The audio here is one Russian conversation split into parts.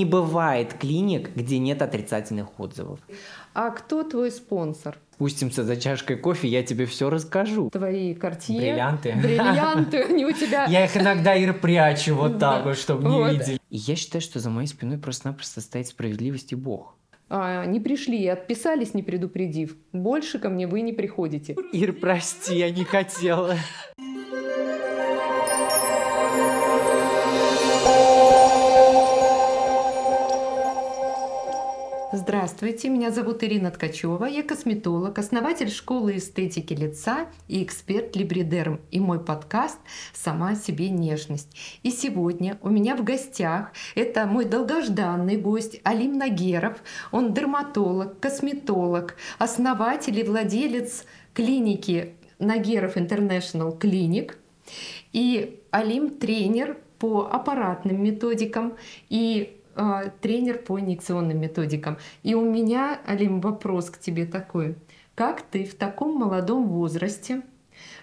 не бывает клиник, где нет отрицательных отзывов. А кто твой спонсор? Спустимся за чашкой кофе, я тебе все расскажу. Твои картье. Бриллианты. Бриллианты, они у тебя... Я их иногда и прячу вот так вот, чтобы не видели. И я считаю, что за моей спиной просто-напросто стоит справедливость и Бог. А, не пришли и отписались, не предупредив. Больше ко мне вы не приходите. Ир, прости, я не хотела. Здравствуйте, меня зовут Ирина Ткачева, я косметолог, основатель школы эстетики лица и эксперт Либридерм. И мой подкаст «Сама себе нежность». И сегодня у меня в гостях это мой долгожданный гость Алим Нагеров. Он дерматолог, косметолог, основатель и владелец клиники Нагеров International Clinic. И Алим тренер по аппаратным методикам и тренер по инъекционным методикам. И у меня, Алим, вопрос к тебе такой. Как ты в таком молодом возрасте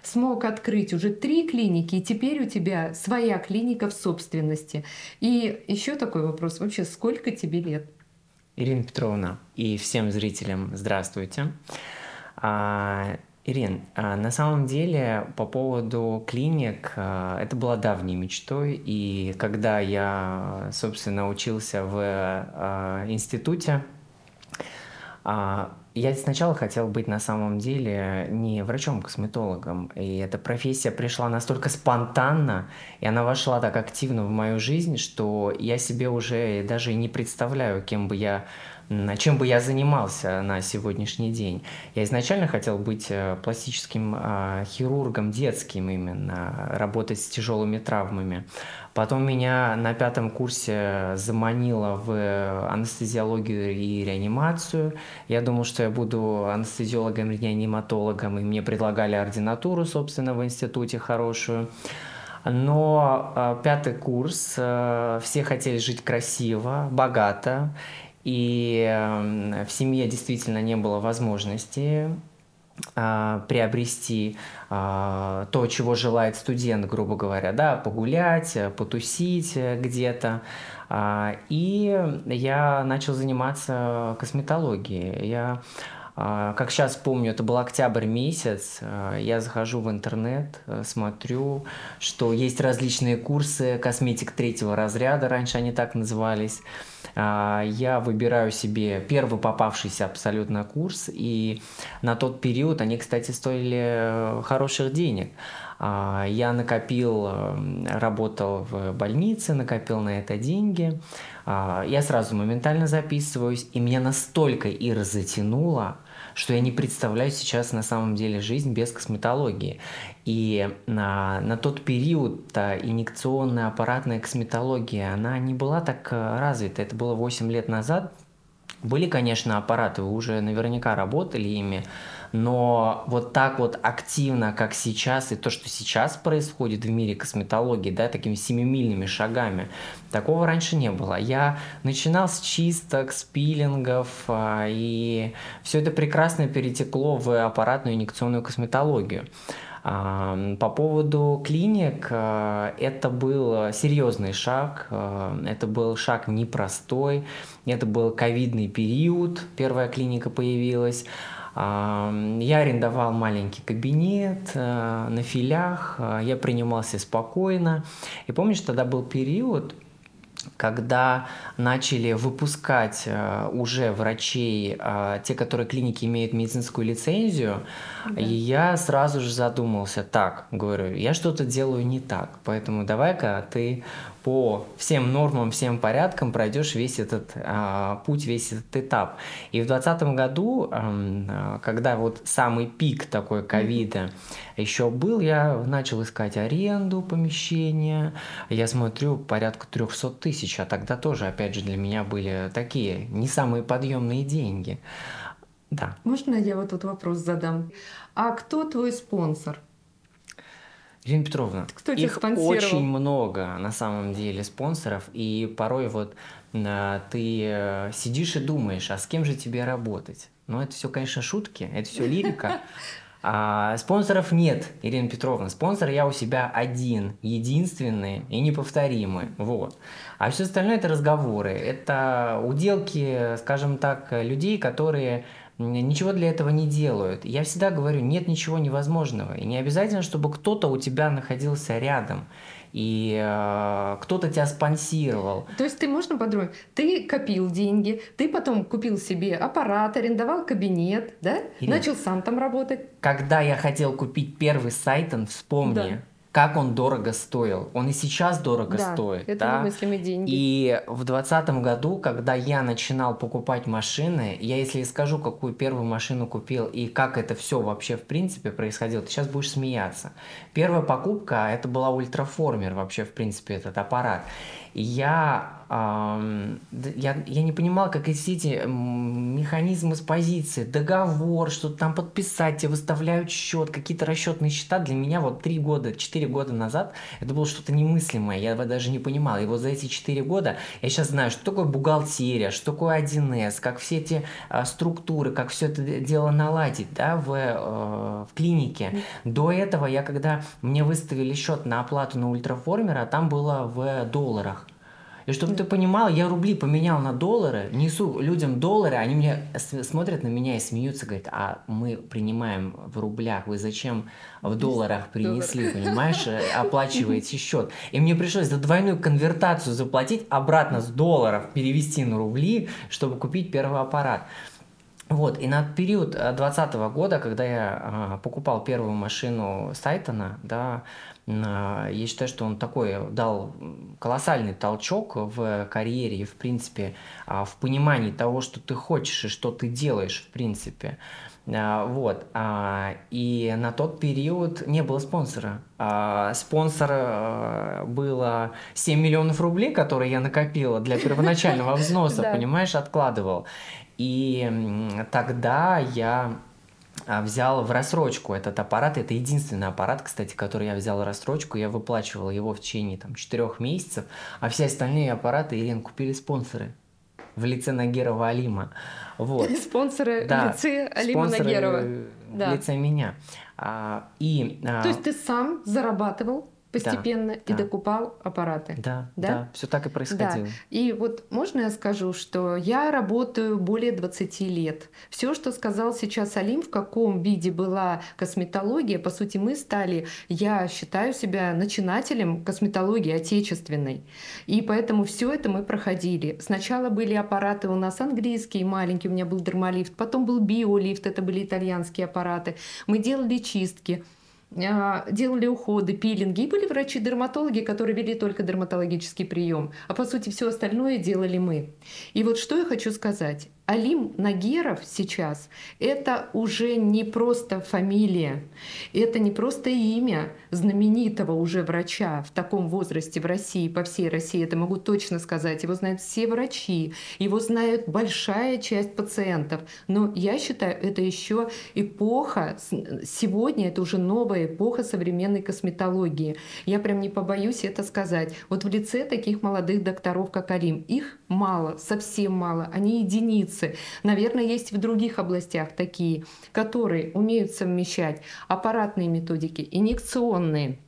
смог открыть уже три клиники, и теперь у тебя своя клиника в собственности? И еще такой вопрос. Вообще, сколько тебе лет? Ирина Петровна и всем зрителям здравствуйте. Ирин, а, на самом деле по поводу клиник, а, это была давней мечтой, и когда я, собственно, учился в а, институте, я сначала хотел быть на самом деле не врачом-косметологом, и эта профессия пришла настолько спонтанно, и она вошла так активно в мою жизнь, что я себе уже даже не представляю, кем бы я чем бы я занимался на сегодняшний день. Я изначально хотел быть э, пластическим а, хирургом, детским именно, работать с тяжелыми травмами. Потом меня на пятом курсе заманило в анестезиологию и реанимацию. Я думал, что я буду анестезиологом-реаниматологом, и мне предлагали ординатуру, собственно, в институте хорошую. Но э, пятый курс, э, все хотели жить красиво, богато, и э, в семье действительно не было возможности а, приобрести а, то, чего желает студент, грубо говоря, да, погулять, э, потусить э, где-то. А, И я начал заниматься косметологией. Я как сейчас помню, это был октябрь месяц, я захожу в интернет, э, смотрю, что есть различные курсы косметик третьего разряда, раньше они так назывались. А, Я выбираю себе первый попавшийся абсолютно курс, и на тот период они, кстати, стоили э, хороших денег. А, Я накопил, э, работал в больнице, накопил на это деньги. А, Я сразу моментально записываюсь, и меня настолько Ира затянуло, что я не представляю сейчас на самом деле жизнь без косметологии. И на, на тот период та инъекционная аппаратная косметология, она не была так э, развита. Это было 8 лет назад. Были, конечно, аппараты, вы уже наверняка работали ими, но вот так вот активно, как сейчас, и то, что сейчас происходит в мире косметологии, да, такими семимильными шагами, такого раньше не было. Я начинал с чисток, с пилингов, а, и все это прекрасно перетекло в аппаратную инъекционную косметологию. По поводу клиник, а, это был серьезный шаг, а, это был шаг непростой, это был ковидный период, первая клиника появилась. Я арендовал маленький кабинет а, на филях, я принимался спокойно. И помнишь, тогда был период, когда начали выпускать э, уже врачей, э, те, которые клиники имеют медицинскую лицензию, Да. и я сразу же задумался, так, говорю, я что-то делаю не так, поэтому давай-ка ты по всем нормам, всем порядкам пройдешь весь этот а, путь, весь этот этап. И в 2020 году, а, когда вот самый пик такой ковида еще был, я начал искать аренду помещения. Я смотрю, порядка 300 тысяч, а тогда тоже, опять же, для меня были такие не самые подъемные деньги. Да. Можно я вот тут вопрос задам? А кто твой спонсор? Ирина Петровна, Кто их очень много на самом деле спонсоров, и порой вот а, ты э, сидишь и думаешь, а с кем же тебе работать? Ну, это все, конечно, шутки, это все лирика. А, спонсоров нет, Ирина Петровна. Спонсор я у себя один, единственный и неповторимый. Вот. А все остальное это разговоры. Это уделки, скажем так, людей, которые ничего для этого не делают. Я всегда говорю, нет ничего невозможного. И не обязательно, чтобы кто-то у тебя находился рядом и э, кто-то тебя спонсировал. То есть ты можно подумать, ты копил деньги, ты потом купил себе аппарат, арендовал кабинет, да? Или... Начал сам там работать. Когда я хотел купить первый сайт, вспомни. Да как он дорого стоил. Он и сейчас дорого да, стоит. Это да? немыслимые деньги. И в двадцатом году, когда я начинал покупать машины, я если скажу, какую первую машину купил и как это все вообще в принципе происходило, ты сейчас будешь смеяться. Первая покупка это была ультраформер вообще в принципе этот аппарат. И я я, я не понимал, как эти эти механизмы с позиции, договор, что-то там подписать, тебе выставляют счет, какие-то расчетные счета. Для меня вот три года, четыре года назад это было что-то немыслимое, я даже не понимал. И вот за эти четыре года я сейчас знаю, что такое бухгалтерия, что такое 1С, как все эти а, структуры, как все это дело наладить да, в, э, в клинике. До этого я, когда мне выставили счет на оплату на ультраформера, там было в долларах. И чтобы ты понимал, я рубли поменял на доллары, несу людям доллары, они мне смотрят на меня и смеются, говорят, а мы принимаем в рублях, вы зачем в долларах принесли, понимаешь, э, оплачиваете счет. И мне пришлось за двойную конвертацию заплатить, обратно с долларов перевести на рубли, чтобы купить первый аппарат. Вот, и на период 2020 года, когда я а, покупал первую машину Сайтона, да, я считаю, что он такой дал колоссальный толчок в карьере и, в принципе, а, в понимании того, что ты хочешь и что ты делаешь, в принципе. А, вот. И на тот период не было спонсора. Спонсор было 7 миллионов рублей, которые я накопила для первоначального взноса, понимаешь, откладывал. И тогда я а, взял в рассрочку этот аппарат. Это единственный аппарат, кстати, который я взял в рассрочку. Я выплачивал его в течение там, 4 месяцев, а все остальные аппараты, Ирин, купили спонсоры в лице Нагерова Алима. Вот. Спонсоры да, в лице Алима спонсоры Нагерова. В да. лице меня. А, и, а... То есть ты сам зарабатывал постепенно да, и да. докупал аппараты. Да, да, да, все так и происходило. Да. И вот можно я скажу, что я работаю более 20 лет. Все, что сказал сейчас Алим, в каком виде была косметология, по сути, мы стали, я считаю себя начинателем косметологии отечественной. И поэтому все это мы проходили. Сначала были аппараты у нас английские, маленькие, у меня был дермалифт, потом был биолифт, это были итальянские аппараты. Мы делали чистки. А, делали уходы, пилинги. И были врачи-дерматологи, которые вели только дерматологический прием. А по сути все остальное делали мы. И вот что я хочу сказать. Алим Нагеров сейчас — это уже не просто фамилия, это не просто имя знаменитого уже врача в таком возрасте в России, по всей России, это могу точно сказать. Его знают все врачи, его знают большая часть пациентов. Но я считаю, это еще эпоха, сегодня это уже новая эпоха современной косметологии. Я прям не побоюсь это сказать. Вот в лице таких молодых докторов, как Алим, их мало, совсем мало, они единицы единицы. Наверное, есть в других областях такие, которые умеют совмещать аппаратные методики, инъекционные,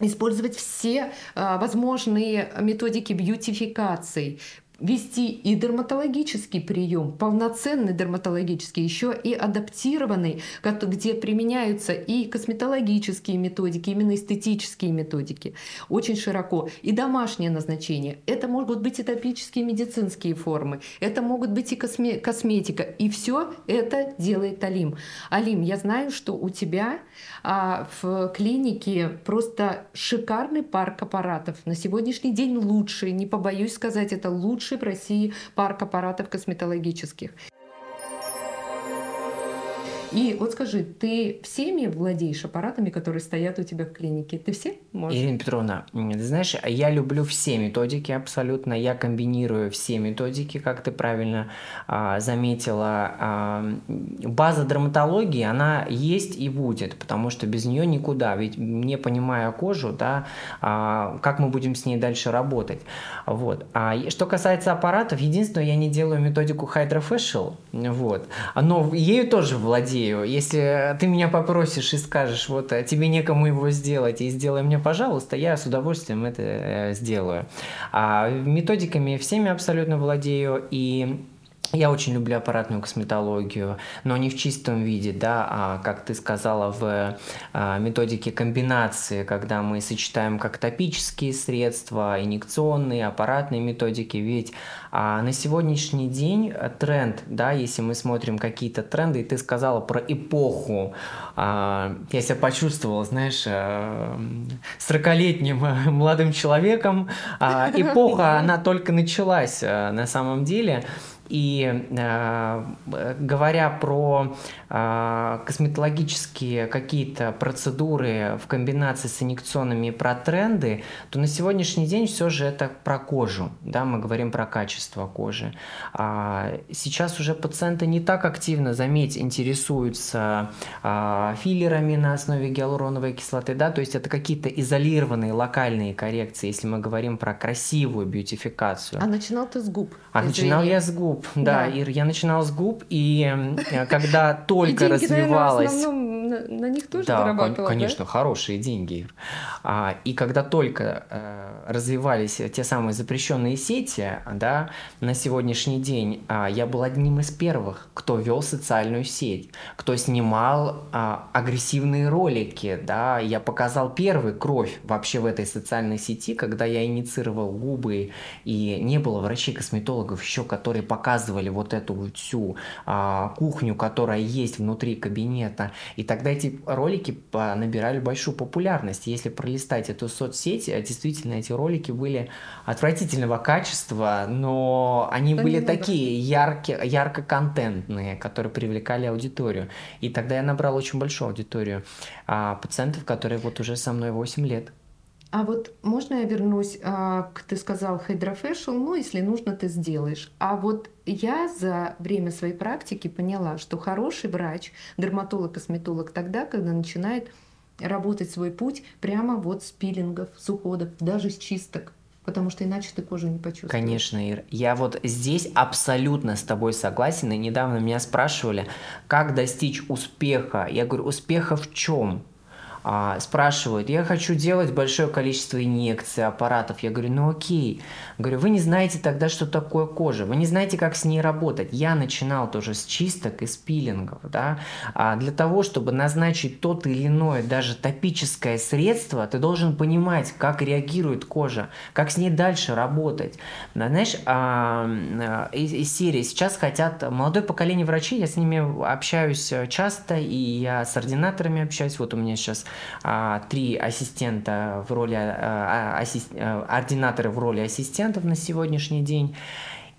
использовать все а, возможные методики бьютификации, вести и дерматологический прием, полноценный дерматологический, еще и адаптированный, где применяются и косметологические методики, именно эстетические методики, очень широко, и домашнее назначение. Это могут быть и топические медицинские формы, это могут быть и косме косметика, и все это делает Алим. Алим, я знаю, что у тебя а, в клинике просто шикарный парк аппаратов. На сегодняшний день лучший, не побоюсь сказать, это лучший в России парк аппаратов косметологических. И вот скажи, ты всеми владеешь аппаратами, которые стоят у тебя в клинике? Ты все может. Ирина Петровна, ты знаешь, я люблю все методики абсолютно. Я комбинирую все методики, как ты правильно а, заметила. А, база драматологии, она есть и будет, потому что без нее никуда. Ведь не понимая кожу, да, а, как мы будем с ней дальше работать. Вот. А что касается аппаратов, единственное, я не делаю методику Hydrofacial, вот. Но ею тоже владею. Если ты меня попросишь и скажешь, вот тебе некому его сделать, и сделай мне пожалуйста, я с удовольствием это э, сделаю. А методиками всеми абсолютно владею, и я очень люблю аппаратную косметологию, но не в чистом виде, да, а как ты сказала в а, методике комбинации, когда мы сочетаем как топические средства, инъекционные, аппаратные методики. Ведь а, на сегодняшний день тренд, да, если мы смотрим какие-то тренды, и ты сказала про эпоху, а, я себя почувствовала, знаешь, 40-летним а, молодым человеком. А, эпоха, она только началась а, на самом деле. И э, говоря про косметологические какие-то процедуры в комбинации с инъекционными про тренды, то на сегодняшний день все же это про кожу. Да, мы говорим про качество кожи. А сейчас уже пациенты не так активно, заметь, интересуются э, филлерами на основе гиалуроновой кислоты. Да? То есть это какие-то изолированные локальные коррекции, если мы говорим про красивую бьютификацию. А начинал ты с губ? А начинал я с губ да, да. Ир, я начинала с губ, и э, когда только развивалась... на, на них тоже да, зарабатывала, конечно, да? хорошие деньги. А, и когда только э, развивались те самые запрещенные сети, да, на сегодняшний день а, я был одним из первых, кто вел социальную сеть, кто снимал а, агрессивные ролики, да, я показал первый кровь вообще в этой социальной сети, когда я инициировал губы, и не было врачей-косметологов еще, которые показывали вот эту всю а, кухню, которая есть внутри кабинета. И тогда эти ролики набирали большую популярность. Если пролистать эту соцсеть, а, действительно эти ролики были отвратительного качества, но они да были такие яркие, ярко-контентные, которые привлекали аудиторию. И тогда я набрал очень большую аудиторию а, пациентов, которые вот уже со мной 8 лет. А вот можно я вернусь, а, ты сказал Hydrofacial, ну, если нужно, ты сделаешь. А вот я за время своей практики поняла, что хороший врач, дерматолог, косметолог тогда, когда начинает работать свой путь прямо вот с пилингов, с уходов, даже с чисток. Потому что иначе ты кожу не почувствуешь. Конечно, Ир. Я вот здесь абсолютно с тобой согласен. И недавно меня спрашивали, как достичь успеха. Я говорю, успеха в чем? А, спрашивают, я хочу делать большое количество инъекций, аппаратов. Я говорю, ну окей. Говорю, вы не знаете тогда, что такое кожа, вы не знаете, как с ней работать. Я начинал тоже с чисток и с пилингов, да. А для того, чтобы назначить тот или иное, даже топическое средство, ты должен понимать, как реагирует кожа, как с ней дальше работать. Знаешь, а, а, из, из серии сейчас хотят, молодое поколение врачей, я с ними общаюсь часто, и я с ординаторами общаюсь, вот у меня сейчас а, три ассистента в роли, а, а ассист, а, ординаторы в роли ассистентов на сегодняшний день.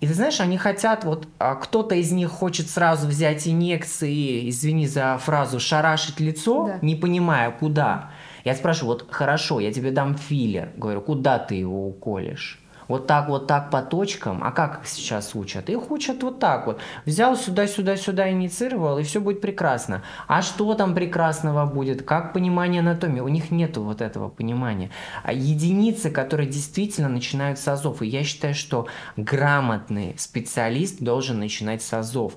И ты знаешь, они хотят, вот а, кто-то из них хочет сразу взять инъекции, извини за фразу, шарашить лицо, да. не понимая куда. Я спрашиваю, вот хорошо, я тебе дам филлер. Говорю, куда ты его уколешь? Вот так, вот так по точкам. А как их сейчас учат? Их учат вот так вот. Взял сюда, сюда, сюда, инициировал, и все будет прекрасно. А что там прекрасного будет? Как понимание анатомии? У них нету вот этого понимания. А единицы, которые действительно начинают с азов. И я считаю, что грамотный специалист должен начинать с азов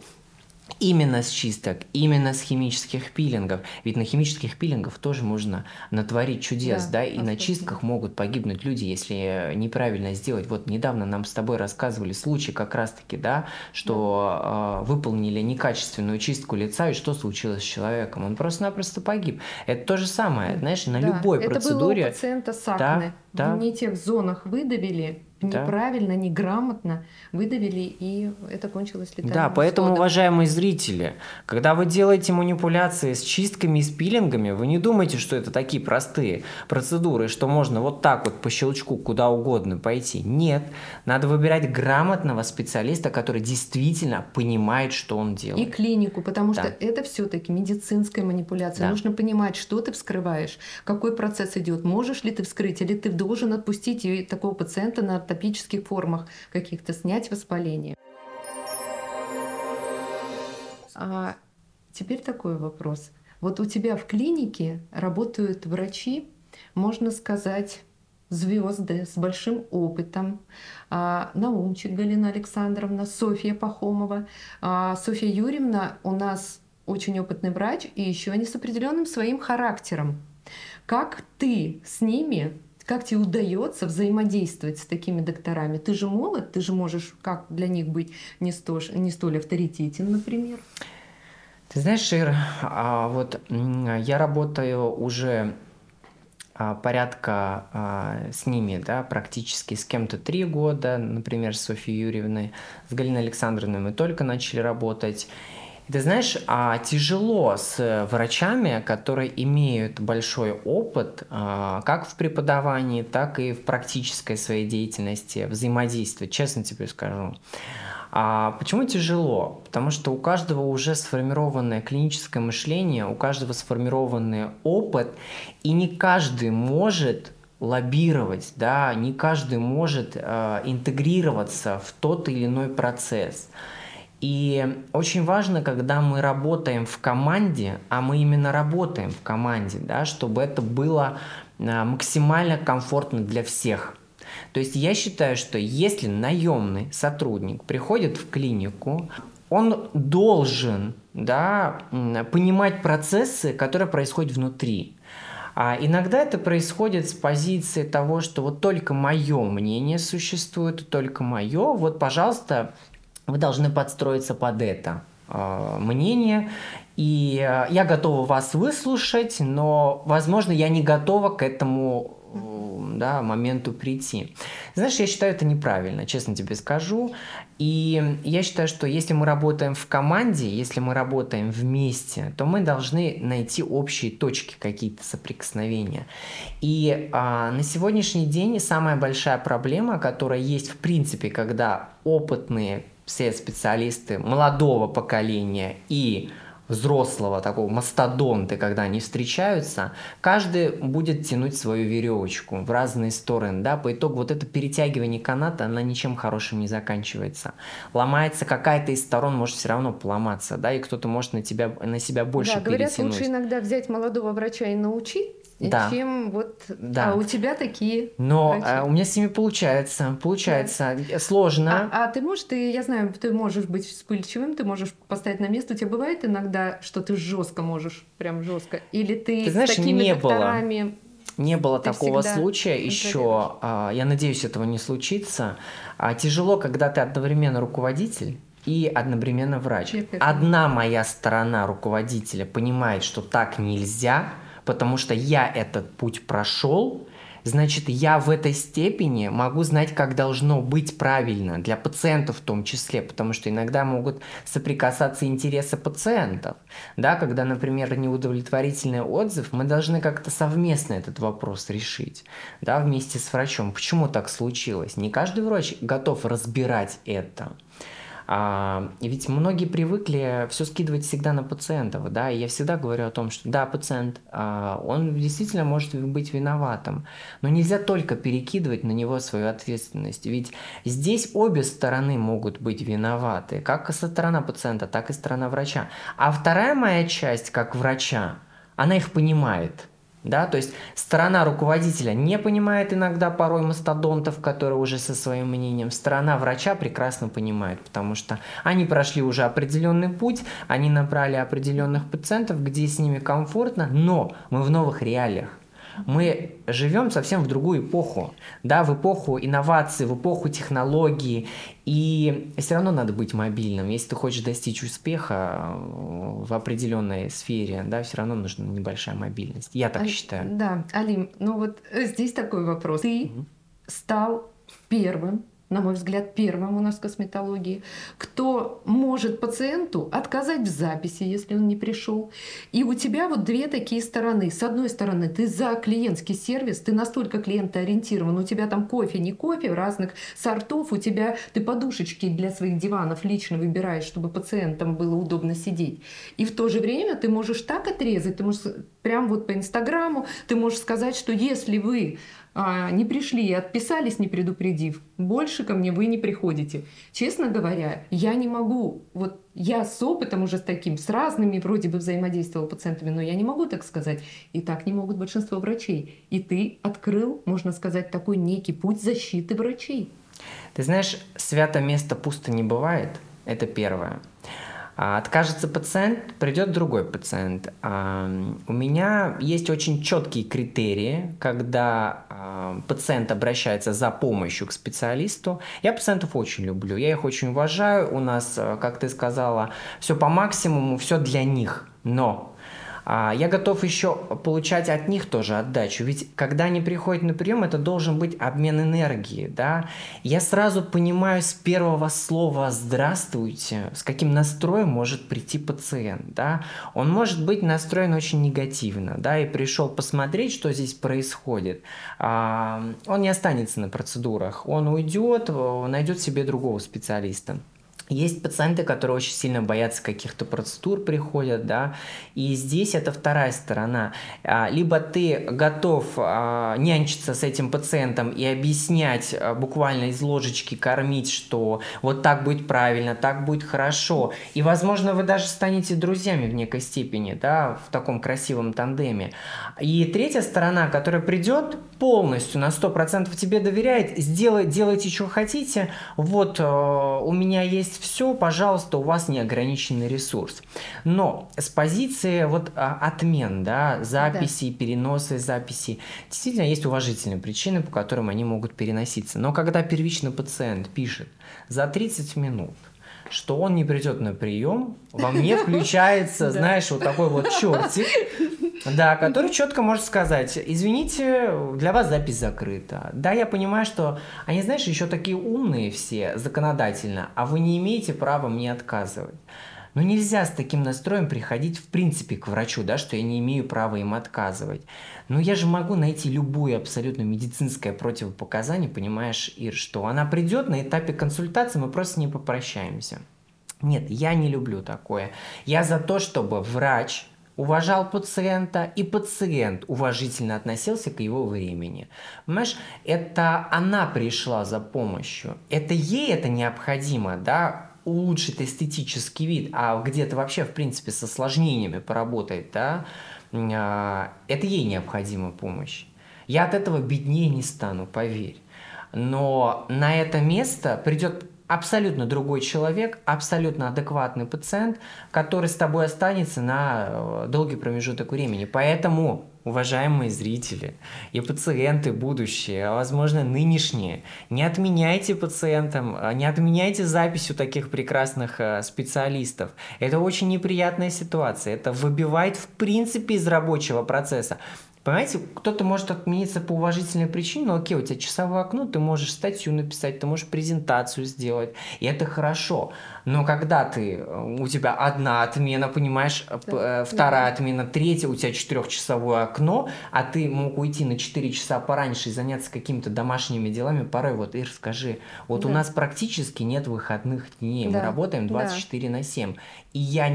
именно с чисток, именно с химических пилингов. Ведь на химических пилингах тоже можно натворить чудес, да, да? и на чистках могут погибнуть люди, если неправильно сделать. Вот недавно нам с тобой рассказывали случай как раз-таки, да, что да. Э, выполнили некачественную чистку лица, и что случилось с человеком? Он просто-напросто погиб. Это то же самое, знаешь, на да. любой Это процедуре. Было у пациента с акне. Да? Да. в не тех зонах выдавили, да. неправильно, неграмотно выдавили, и это кончилось летальным Да, поэтому, исходом. уважаемые зрители, когда вы делаете манипуляции с чистками и с пилингами, вы не думайте, что это такие простые процедуры, что можно вот так вот по щелчку куда угодно пойти. Нет, надо выбирать грамотного специалиста, который действительно понимает, что он делает. И клинику, потому да. что это все-таки медицинская манипуляция. Да. Нужно понимать, что ты вскрываешь, какой процесс идет, можешь ли ты вскрыть, или ты должен отпустить такого пациента на атопических формах каких-то, снять воспаление. А теперь такой вопрос. Вот у тебя в клинике работают врачи, можно сказать, звезды с большим опытом. А, Наумчик Галина Александровна, Софья Пахомова. А, Софья Юрьевна у нас очень опытный врач, и еще они с определенным своим характером. Как ты с ними как тебе удается взаимодействовать с такими докторами? Ты же молод, ты же можешь как для них быть не столь, не столь авторитетен, например. Ты знаешь, Шир, а вот я работаю уже а, порядка а, с ними, да, практически с кем-то три года, например, с Софьей Юрьевной, с Галиной Александровной мы только начали работать. Ты знаешь, а тяжело с врачами, которые имеют большой опыт а, как в преподавании, так и в практической своей деятельности, взаимодействовать, честно тебе скажу. А почему тяжело? Потому что у каждого уже сформированное клиническое мышление, у каждого сформированный опыт, и не каждый может лоббировать, да, не каждый может э, интегрироваться в тот или иной процесс. И очень важно, когда мы работаем в команде, а мы именно работаем в команде, да, чтобы это было а, максимально комфортно для всех. То есть я считаю, что если наемный сотрудник приходит в клинику, он должен да, понимать процессы, которые происходят внутри. А иногда это происходит с позиции того, что вот только мое мнение существует, только мое, вот, пожалуйста, вы должны подстроиться под это э, мнение. И э, я готова вас выслушать, но, возможно, я не готова к этому э, да, моменту прийти. Знаешь, я считаю это неправильно, честно тебе скажу. И я считаю, что если мы работаем в команде, если мы работаем вместе, то мы должны найти общие точки, какие-то соприкосновения. И а, на сегодняшний день самая большая проблема, которая есть в принципе, когда опытные все специалисты молодого поколения и взрослого такого мастодонта, когда они встречаются, каждый будет тянуть свою веревочку в разные стороны, да, по итогу вот это перетягивание каната, она ничем хорошим не заканчивается. Ломается какая-то из сторон, может все равно поломаться, да, и кто-то может на тебя, на себя больше да, говорят, перетянуть. лучше иногда взять молодого врача и научить, да. чем вот... Да. А у тебя такие Но а, у меня с ними получается, получается. Да. Сложно. А, а ты можешь, ты, я знаю, ты можешь быть вспыльчивым, ты можешь поставить на место. У тебя бывает иногда, что ты жестко можешь, прям жестко? Или ты, ты знаешь, с такими не докторами... Было. Не было ты такого случая еще. А, я надеюсь, этого не случится. А, тяжело, когда ты одновременно руководитель и одновременно врач. Одна моя сторона руководителя понимает, что так нельзя, потому что я этот путь прошел, значит, я в этой степени могу знать, как должно быть правильно, для пациентов в том числе, потому что иногда могут соприкасаться интересы пациентов. Да, когда, например, неудовлетворительный отзыв, мы должны как-то совместно этот вопрос решить, да, вместе с врачом. Почему так случилось? Не каждый врач готов разбирать это. А, ведь многие привыкли все скидывать всегда на пациентов, да, и я всегда говорю о том, что да, пациент, а, он действительно может быть виноватым, но нельзя только перекидывать на него свою ответственность, ведь здесь обе стороны могут быть виноваты, как со стороны пациента, так и сторона врача. А вторая моя часть, как врача, она их понимает – да, то есть сторона руководителя не понимает иногда порой мастодонтов, которые уже со своим мнением. Сторона врача прекрасно понимает, потому что они прошли уже определенный путь, они набрали определенных пациентов, где с ними комфортно, но мы в новых реалиях. Мы живем совсем в другую эпоху, да, в эпоху инноваций, в эпоху технологий, и все равно надо быть мобильным. Если ты хочешь достичь успеха э, в определенной сфере, да, все равно нужна небольшая мобильность. Я так а, считаю. Да, Алим, ну вот здесь такой вопрос. Ты угу. стал первым на мой взгляд, первым у нас в косметологии, кто может пациенту отказать в записи, если он не пришел. И у тебя вот две такие стороны. С одной стороны, ты за клиентский сервис, ты настолько клиентоориентирован, у тебя там кофе, не кофе, разных сортов, у тебя ты подушечки для своих диванов лично выбираешь, чтобы пациентам было удобно сидеть. И в то же время ты можешь так отрезать, ты можешь прям вот по Инстаграму, ты можешь сказать, что если вы а, не пришли и отписались, не предупредив, больше ко мне вы не приходите. Честно говоря, я не могу, вот я с опытом уже с таким, с разными вроде бы взаимодействовал пациентами, но я не могу так сказать. И так не могут большинство врачей. И ты открыл, можно сказать, такой некий путь защиты врачей. Ты знаешь, свято место пусто не бывает. Это первое. А, откажется пациент, придет другой пациент. А, у меня есть очень четкие критерии, когда а, пациент обращается за помощью к специалисту. Я пациентов очень люблю, я их очень уважаю. У нас, как ты сказала, все по максимуму, все для них. Но а, я готов еще получать от них тоже отдачу. Ведь когда они приходят на прием, это должен быть обмен энергии. Да? Я сразу понимаю с первого слова «здравствуйте», с каким настроем может прийти пациент. Да? Он может быть настроен очень негативно да, и пришел посмотреть, что здесь происходит. А, он не останется на процедурах, он уйдет, найдет себе другого специалиста. Есть пациенты, которые очень сильно боятся каких-то процедур, приходят, да, и здесь это вторая сторона. А, либо ты готов а, нянчиться с этим пациентом и объяснять а, буквально из ложечки, кормить, что вот так будет правильно, так будет хорошо, и, возможно, вы даже станете друзьями в некой степени, да, в таком красивом тандеме. И третья сторона, которая придет полностью на 100% тебе доверяет, сделай, делайте, что хотите, вот у меня есть все, пожалуйста, у вас неограниченный ресурс. Но с позиции вот а, отмен, да, записи, да. переносы записи, действительно есть уважительные причины, по которым они могут переноситься. Но когда первичный пациент пишет за 30 минут, что он не придет на прием, во мне включается, знаешь, вот такой вот чертик, да, который четко может сказать, извините, для вас запись закрыта. Да, я понимаю, что они, знаешь, еще такие умные все законодательно, а вы не имеете права мне отказывать. Но нельзя с таким настроем приходить в принципе к врачу, да, что я не имею права им отказывать. Но я же могу найти любое абсолютно медицинское противопоказание, понимаешь, Ир, что она придет на этапе консультации, мы просто не попрощаемся. Нет, я не люблю такое. Я за то, чтобы врач уважал пациента, и пациент уважительно относился к его времени. Понимаешь, это она пришла за помощью, это ей это необходимо, да, улучшить эстетический вид, а где-то вообще, в принципе, с осложнениями поработать, да, а, это ей необходима помощь. Я от этого беднее не стану, поверь. Но на это место придет абсолютно другой человек, абсолютно адекватный пациент, который с тобой останется на э, долгий промежуток времени. Поэтому, уважаемые зрители и пациенты будущие, а возможно нынешние, не отменяйте пациентам, а не отменяйте запись у таких прекрасных э, специалистов. Это очень неприятная ситуация. Это выбивает в принципе из рабочего процесса. Понимаете, кто-то может отмениться по уважительной причине, но окей, у тебя часовое окно, ты можешь статью написать, ты можешь презентацию сделать, и это хорошо. Но когда ты, э, у тебя одна отмена, понимаешь, да. Э, вторая да. отмена, третья, у тебя четырехчасовое окно, а ты мог уйти на 4 часа пораньше и заняться какими-то домашними делами, порой вот, Ир, скажи, вот да. у нас практически нет выходных дней, да. мы работаем 24 да. на 7. И я,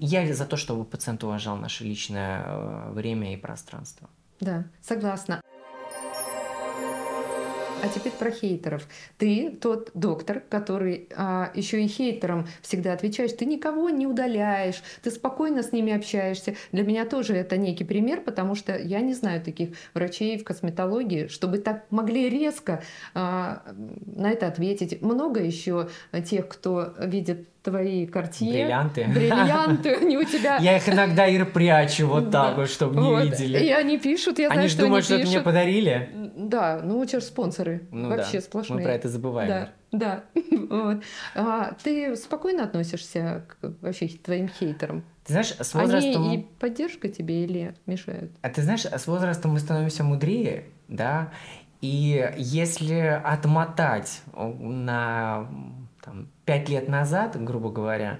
я за то, чтобы пациент уважал наше личное э, время и пространство. Да, согласна. А теперь про хейтеров. Ты тот доктор, который а, еще и хейтерам всегда отвечаешь. Ты никого не удаляешь, ты спокойно с ними общаешься. Для меня тоже это некий пример, потому что я не знаю таких врачей в косметологии, чтобы так могли резко а, на это ответить. Много еще тех, кто видит твои картины. Бриллианты. Бриллианты, они у тебя... Я их иногда и прячу вот так вот, чтобы не видели. И они пишут, я знаю, они что думают, что это мне подарили. Да, ну у тебя же спонсоры ну, вообще сплошные. Мы про это забываем. Да, да. а, ты спокойно относишься к вообще твоим хейтерам? Ты знаешь, с возрастом... Они и поддержка тебе или мешают? А ты знаешь, с возрастом мы становимся мудрее, да, и если отмотать на там, пять лет назад, грубо говоря,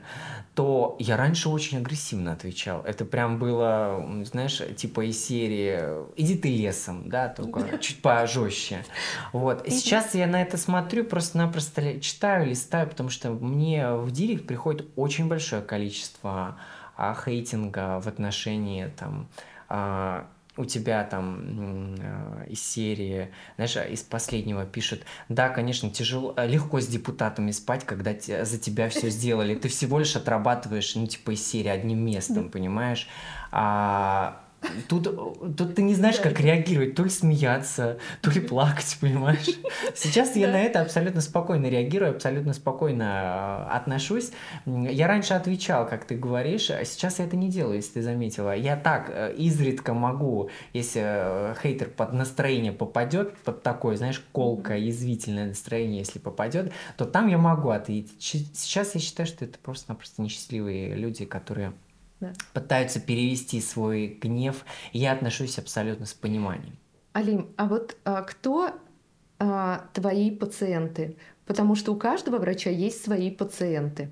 то я раньше очень агрессивно отвечал. Это прям было, знаешь, типа из серии «иди ты лесом», да, только чуть пожестче. Вот. Сейчас я на это смотрю, просто-напросто читаю, листаю, потому что мне в директ приходит очень большое количество а, хейтинга в отношении там а, у тебя там э, из серии, знаешь, из последнего пишет, да, конечно, тяжело, э, легко с депутатами спать, когда за тебя все сделали, ты всего лишь отрабатываешь, ну, типа из серии одним местом, понимаешь, а Тут, тут ты не знаешь, как реагировать, то ли смеяться, то ли плакать, понимаешь? Сейчас я на это абсолютно спокойно реагирую, абсолютно спокойно а, отношусь. Я раньше отвечал, как ты говоришь, а сейчас я это не делаю, если ты заметила. Я так э, изредка могу, если э, хейтер под настроение попадет, под такое, знаешь, колко, язвительное настроение, если попадет, то там я могу ответить. Сейчас я считаю, что это просто-напросто несчастливые люди, которые да. пытаются перевести свой гнев. Я отношусь абсолютно с пониманием. Алим, а вот а, кто а, твои пациенты? Потому что у каждого врача есть свои пациенты.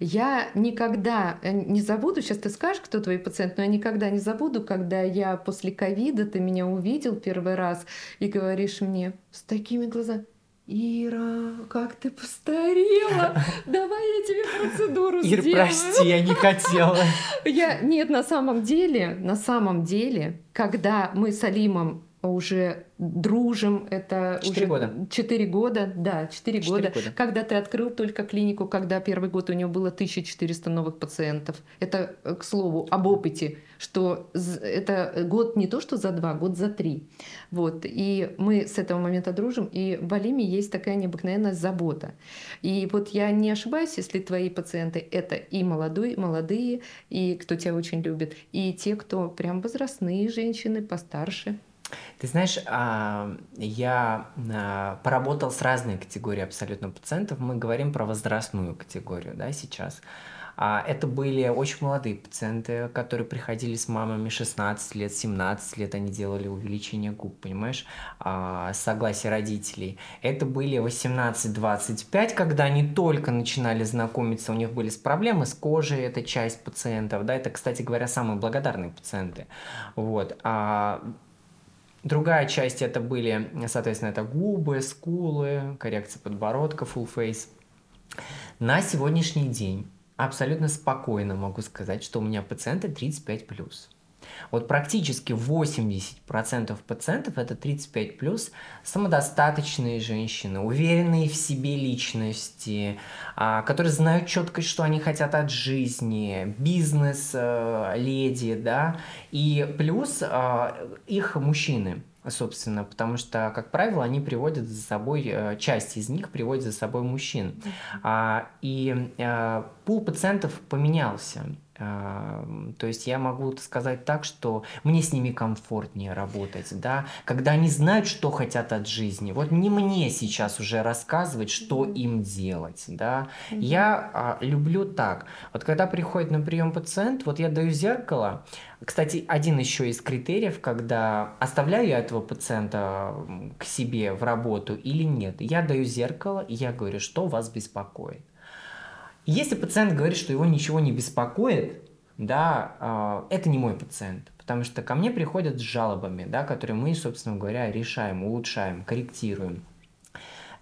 Я никогда э, не забуду, сейчас ты скажешь, кто твой пациент, но я никогда не забуду, когда я после ковида, ты меня увидел первый раз и говоришь мне с такими глазами, Ира, как ты постарела! Давай я тебе процедуру Ир, сделаю. прости, я не хотела. Я, нет, на самом деле, на самом деле, когда мы с Алимом уже дружим, это четыре уже года. Четыре года, да, четыре года. года. Когда ты открыл только клинику, когда первый год у него было 1400 новых пациентов. Это, э, к слову, об опыте, что это год не то, что за два, год за три. Вот. И мы с этого момента дружим, и в Алиме есть такая необыкновенная забота. И вот я не ошибаюсь, если твои пациенты — это и молодой, молодые, и кто тебя очень любит, и те, кто прям возрастные женщины, постарше. Ты знаешь, а, я а, поработал с разной категорией абсолютно пациентов. Мы говорим про возрастную категорию, да, сейчас. А, это были очень молодые пациенты, которые приходили с мамами 16 лет, 17 лет, они делали увеличение губ, понимаешь, согласие родителей. Это были 18-25, когда они только начинали знакомиться, у них были проблемы с кожей, это часть пациентов, да, это, кстати говоря, самые благодарные пациенты. Вот. Другая часть это были, соответственно, это губы, скулы, коррекция подбородка, full face. На сегодняшний день абсолютно спокойно могу сказать, что у меня пациенты 35+. Вот практически 80% пациентов это 35 плюс самодостаточные женщины, уверенные в себе личности, а, которые знают четко, что они хотят от жизни, бизнес-леди, э, да, и плюс а, их мужчины собственно, потому что, как правило, они приводят за собой, э, часть из них приводит за собой мужчин. А, и а, пул пациентов поменялся. То есть я могу сказать так, что мне с ними комфортнее работать, да, когда они знают, что хотят от жизни. Вот не мне сейчас уже рассказывать, что им делать, да. Я а, люблю так. Вот когда приходит на прием пациент, вот я даю зеркало. Кстати, один еще из критериев, когда оставляю я этого пациента к себе в работу или нет, я даю зеркало и я говорю, что вас беспокоит. Если пациент говорит, что его ничего не беспокоит, да, а, это не мой пациент, потому что ко мне приходят с жалобами, да, которые мы, собственно говоря, решаем, улучшаем, корректируем.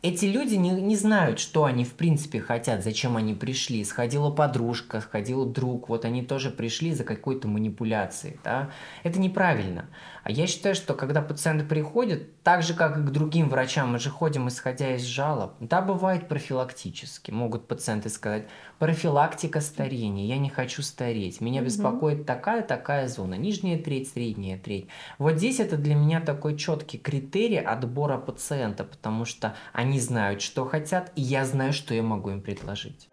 Эти люди не, не знают, что они в принципе хотят, зачем они пришли. Сходила подружка, сходил друг, вот они тоже пришли за какой-то манипуляцией. Да? Это неправильно. А я считаю, что когда пациенты приходят, так же, как и к другим врачам, мы же ходим исходя из жалоб. Да, бывает профилактически. Могут пациенты сказать, профилактика старения, я не хочу стареть, меня угу. беспокоит такая-такая зона, нижняя треть, средняя треть. Вот здесь это для меня такой четкий критерий отбора пациента, потому что они знают, что хотят, и я знаю, что я могу им предложить.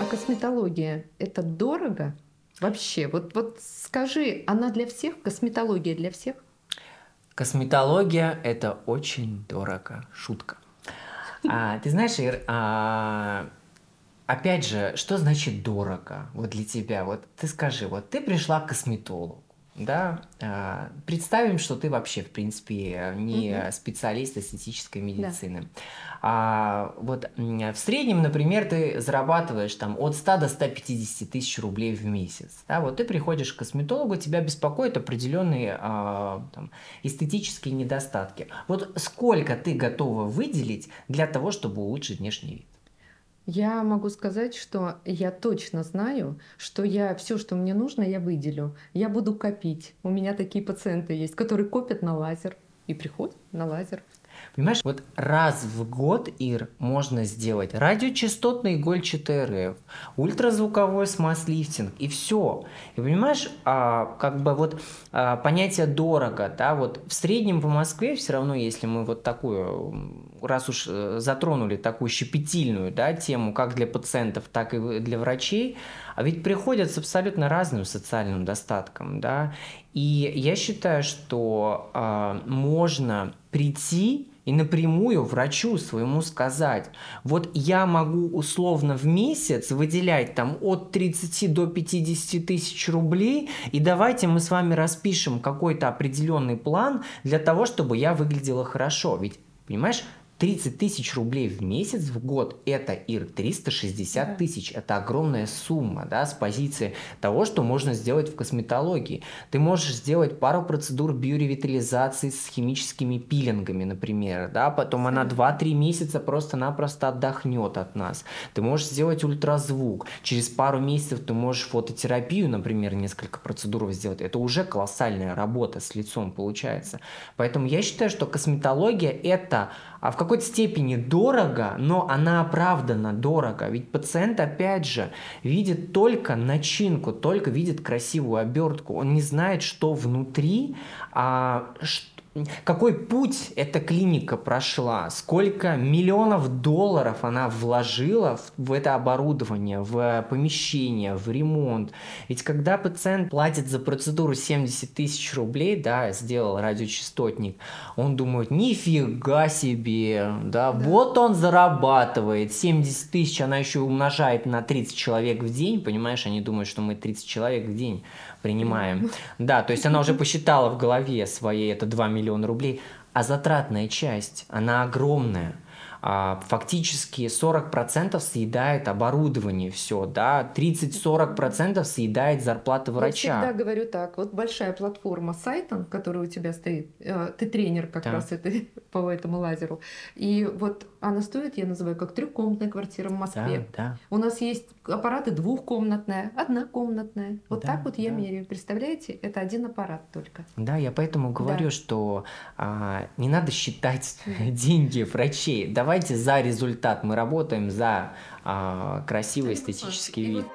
А косметология – это дорого? Вообще, вот, вот скажи, она для всех? Косметология для всех? Косметология – это очень дорого. Шутка. А, ты знаешь, Ир, а, опять же, что значит дорого вот для тебя? Вот ты скажи, вот ты пришла к косметологу да, а, представим, что ты вообще, в принципе, не угу. специалист эстетической медицины. Да. А, вот в среднем, например, ты зарабатываешь там от 100 до 150 тысяч рублей в месяц. Да, вот ты приходишь к косметологу, тебя беспокоят определенные а, там, эстетические недостатки. Вот сколько ты готова выделить для того, чтобы улучшить внешний вид? Я могу сказать, что я точно знаю, что я все, что мне нужно, я выделю. Я буду копить. У меня такие пациенты есть, которые копят на лазер и приходят на лазер. Понимаешь, вот раз в год, Ир, можно сделать радиочастотный игольчатый РФ, ультразвуковой смаз-лифтинг, и все. И понимаешь, а, как бы вот а, понятие дорого, да, вот в среднем по Москве все равно, если мы вот такую, раз уж э, затронули такую щепетильную, да, тему, как для пациентов, так и для врачей, а ведь приходят с абсолютно разным социальным достатком, да, и я считаю, что а, можно прийти и напрямую врачу своему сказать, вот я могу условно в месяц выделять там от 30 до 50 тысяч рублей, и давайте мы с вами распишем какой-то определенный план для того, чтобы я выглядела хорошо. Ведь, понимаешь, 30 тысяч рублей в месяц в год – это, Ир, 360 да. тысяч. Это огромная сумма, да, с позиции того, что можно сделать в косметологии. Ты можешь сделать пару процедур биоревитализации с химическими пилингами, например, да, потом она 2-3 месяца просто-напросто отдохнет от нас. Ты можешь сделать ультразвук. Через пару месяцев ты можешь фототерапию, например, несколько процедур сделать. Это уже колоссальная работа с лицом получается. Поэтому я считаю, что косметология – это а в какой-то степени дорого, но она оправдана дорого. Ведь пациент, опять же, видит только начинку, только видит красивую обертку. Он не знает, что внутри, а, какой путь эта клиника прошла, сколько миллионов долларов она вложила в, это оборудование, в помещение, в ремонт. Ведь когда пациент платит за процедуру 70 тысяч рублей, да, сделал радиочастотник, он думает, нифига себе, да, да, вот он зарабатывает, 70 тысяч она еще умножает на 30 человек в день, понимаешь, они думают, что мы 30 человек в день принимаем. Да, то есть она уже посчитала в голове своей это 2 миллиона рублей, а затратная часть, она огромная фактически 40% съедает оборудование все, да, 30-40% съедает зарплата врача. Я всегда говорю так, вот большая платформа сайта, которая у тебя стоит, э, ты тренер как да. раз это, по этому лазеру, и вот она стоит, я называю, как трехкомнатная квартира в Москве. Да, да. У нас есть аппараты двухкомнатная, однокомнатная. Вот да, так вот я да. меряю. Представляете, это один аппарат только. Да, я поэтому говорю, да. что а, не надо считать деньги врачей. Давайте за результат. Мы работаем за а, красивый эстетический вид.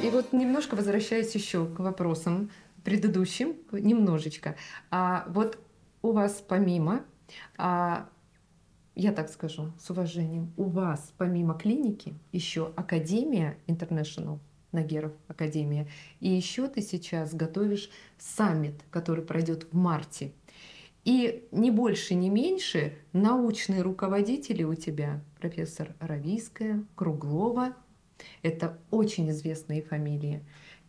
И вот немножко возвращаясь еще к вопросам предыдущим, немножечко. А вот у вас помимо а, я так скажу, с уважением, у вас помимо клиники еще Академия International, Нагеров Академия, и еще ты сейчас готовишь саммит, который пройдет в марте. И не больше, не меньше научные руководители у тебя, профессор Равийская, Круглова, это очень известные фамилии,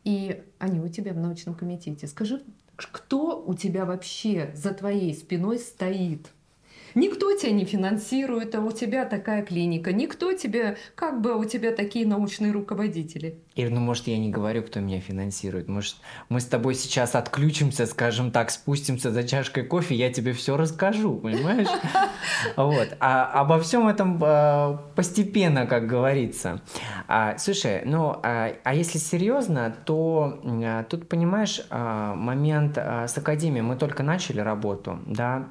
и они у тебя в научном комитете. Скажи, кто у тебя вообще за твоей спиной стоит? Никто тебя не финансирует, а у тебя такая клиника. Никто тебе, как бы у тебя такие научные руководители. Ир, ну может я не говорю, кто меня финансирует. Может мы с тобой сейчас отключимся, скажем так, спустимся за чашкой кофе, я тебе все расскажу, понимаешь? Вот. А обо всем этом а, постепенно, как говорится. А, слушай, ну а, а если серьезно, то а, тут понимаешь а, момент а, с академией. Мы только начали работу, да.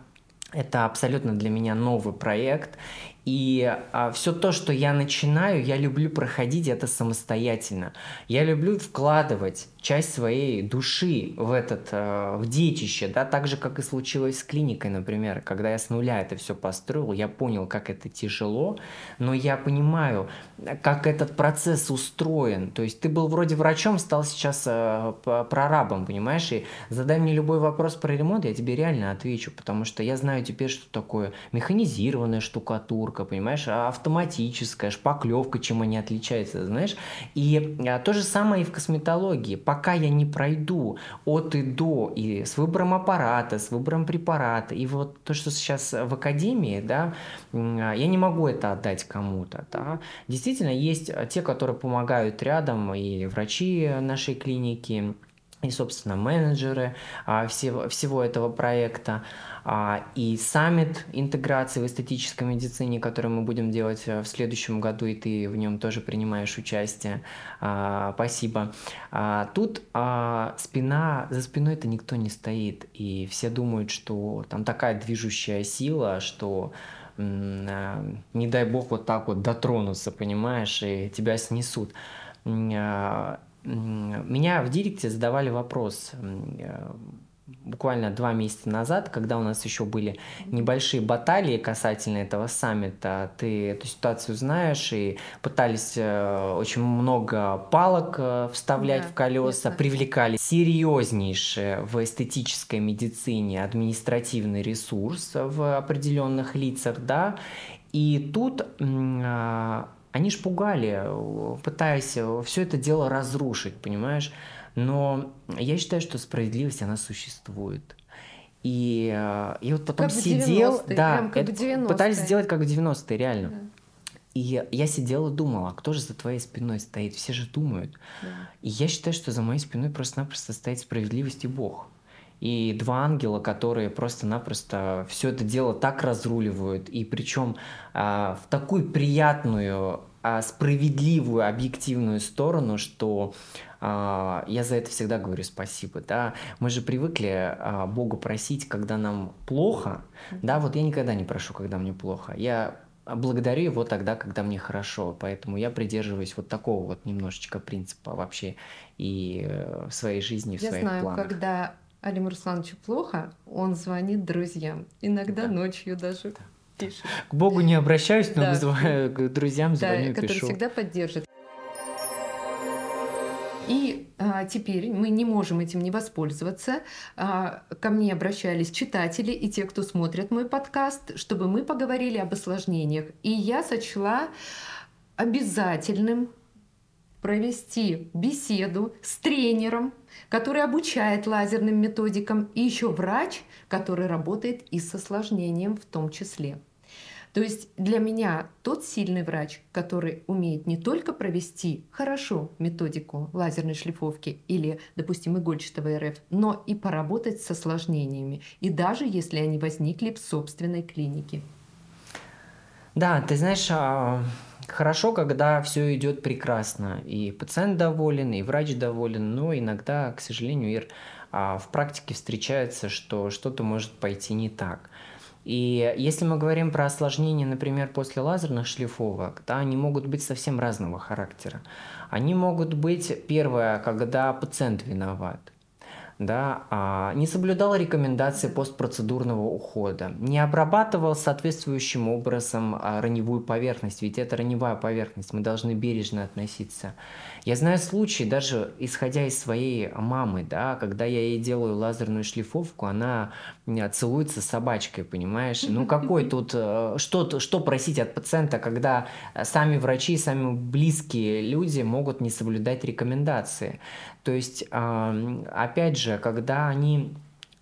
Это абсолютно для меня новый проект, и а, все то, что я начинаю, я люблю проходить это самостоятельно. Я люблю вкладывать часть своей души в этот, э, в детище, да, так же, как и случилось с клиникой, например, когда я с нуля это все построил, я понял, как это тяжело, но я понимаю, как этот процесс устроен, то есть ты был вроде врачом, стал сейчас э, прорабом, понимаешь, и задай мне любой вопрос про ремонт, я тебе реально отвечу, потому что я знаю теперь, что такое механизированная штукатурка, понимаешь, автоматическая, шпаклевка, чем они отличаются, знаешь, и э, то же самое и в косметологии, пока я не пройду от и до, и с выбором аппарата, с выбором препарата, и вот то, что сейчас в академии, да, я не могу это отдать кому-то, да. Действительно, есть те, которые помогают рядом, и врачи нашей клиники, и, собственно, менеджеры а, всего, всего этого проекта, а, и саммит интеграции в эстетической медицине, который мы будем делать э, в следующем году, и ты в нем тоже принимаешь участие. А, спасибо. А, тут а, спина, за спиной это никто не стоит, и все думают, что там такая движущая сила, что а, не дай бог вот так вот дотронуться, понимаешь, и тебя снесут. Меня в директе задавали вопрос э, буквально два месяца назад, когда у нас еще были небольшие баталии касательно этого саммита, ты эту ситуацию знаешь и пытались э, очень много палок э, вставлять да, в колеса, привлекали серьезнейший в эстетической медицине административный ресурс в определенных лицах, да, и тут а, они ж пугали, э, пытаясь э, все это дело разрушить, понимаешь? Но я считаю, что справедливость, она существует. И я э, вот потом как сидел, да, как это, пытались сделать как в 90-е, реально. Да. И я сидела и думала, а кто же за твоей спиной стоит? Все же думают. Да. И я считаю, что за моей спиной просто-напросто стоит справедливость и Бог и два ангела, которые просто-напросто все это дело так разруливают, и причем а, в такую приятную, а, справедливую, объективную сторону, что а, я за это всегда говорю спасибо, да. Мы же привыкли а, Бога просить, когда нам плохо, да. Вот я никогда не прошу, когда мне плохо. Я благодарю его тогда, когда мне хорошо. Поэтому я придерживаюсь вот такого вот немножечко принципа вообще и э, в своей жизни, в я своих знаю, планах. когда Алиму Руслановичу плохо, он звонит друзьям. Иногда да. ночью даже да. пишет. К Богу не обращаюсь, но да. вызываю к друзьям, звоню да, и который всегда поддержит. И а, теперь мы не можем этим не воспользоваться. А, ко мне обращались читатели и те, кто смотрит мой подкаст, чтобы мы поговорили об осложнениях. И я сочла обязательным провести беседу с тренером, который обучает лазерным методикам, и еще врач, который работает и с осложнением в том числе. То есть для меня тот сильный врач, который умеет не только провести хорошо методику лазерной шлифовки или, допустим, игольчатого РФ, но и поработать с осложнениями, и даже если они возникли в собственной клинике. Да, ты знаешь, а, Хорошо, когда все идет прекрасно, и пациент доволен, и врач доволен, но иногда, к сожалению, Ир, а, в практике встречается, что что-то может пойти не так. И если мы говорим про осложнения, например, после лазерных шлифовок, да, они могут быть совсем разного характера. Они могут быть, первое, когда пациент виноват да, а, не соблюдал рекомендации постпроцедурного ухода, не обрабатывал соответствующим образом а, раневую поверхность, ведь это раневая поверхность, мы должны бережно относиться. Я знаю случаи, даже исходя из своей мамы, да, когда я ей делаю лазерную шлифовку, она целуется с собачкой, понимаешь? Ну какой тут, э, что, что просить от пациента, когда сами врачи, сами близкие люди могут не соблюдать рекомендации. То есть, опять же, когда они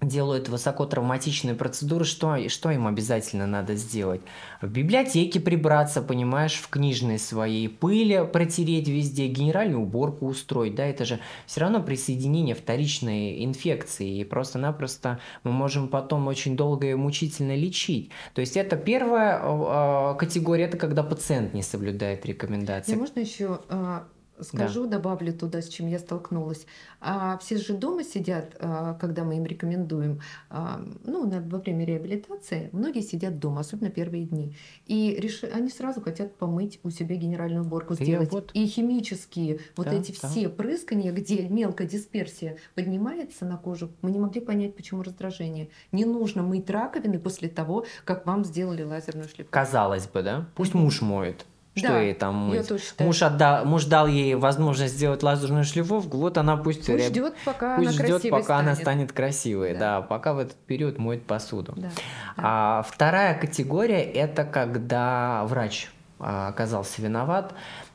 делают высокотравматичные процедуры, что, что им обязательно надо сделать? В библиотеке прибраться, понимаешь, в книжной своей пыли протереть везде, генеральную уборку устроить, да, это же все равно присоединение вторичной инфекции, и просто-напросто мы можем потом очень долго и мучительно лечить. То есть это первая э, категория, это когда пациент не соблюдает рекомендации. И можно еще а, скажу, да. добавлю туда, с чем я столкнулась. А все же дома сидят, а, когда мы им рекомендуем, а, ну, во время реабилитации, многие сидят дома, особенно первые дни. И реш... они сразу хотят помыть у себя генеральную уборку сделать. Вот... И химические, вот да, эти да. все прыскания, где мелкая дисперсия поднимается на кожу, мы не могли понять, почему раздражение. Не нужно мыть раковины после того, как вам сделали лазерную шлифовку. Казалось бы, да? Пусть муж моет. Что да, ей там мыть? Муж, отдал, муж дал ей возможность сделать лазерную шлифовку, вот она пусть, пусть ждет, пока пусть она ждет, пока станет. она станет красивой, да. да, пока в этот период моет посуду. Да. А вторая категория это когда врач а, оказался виноват,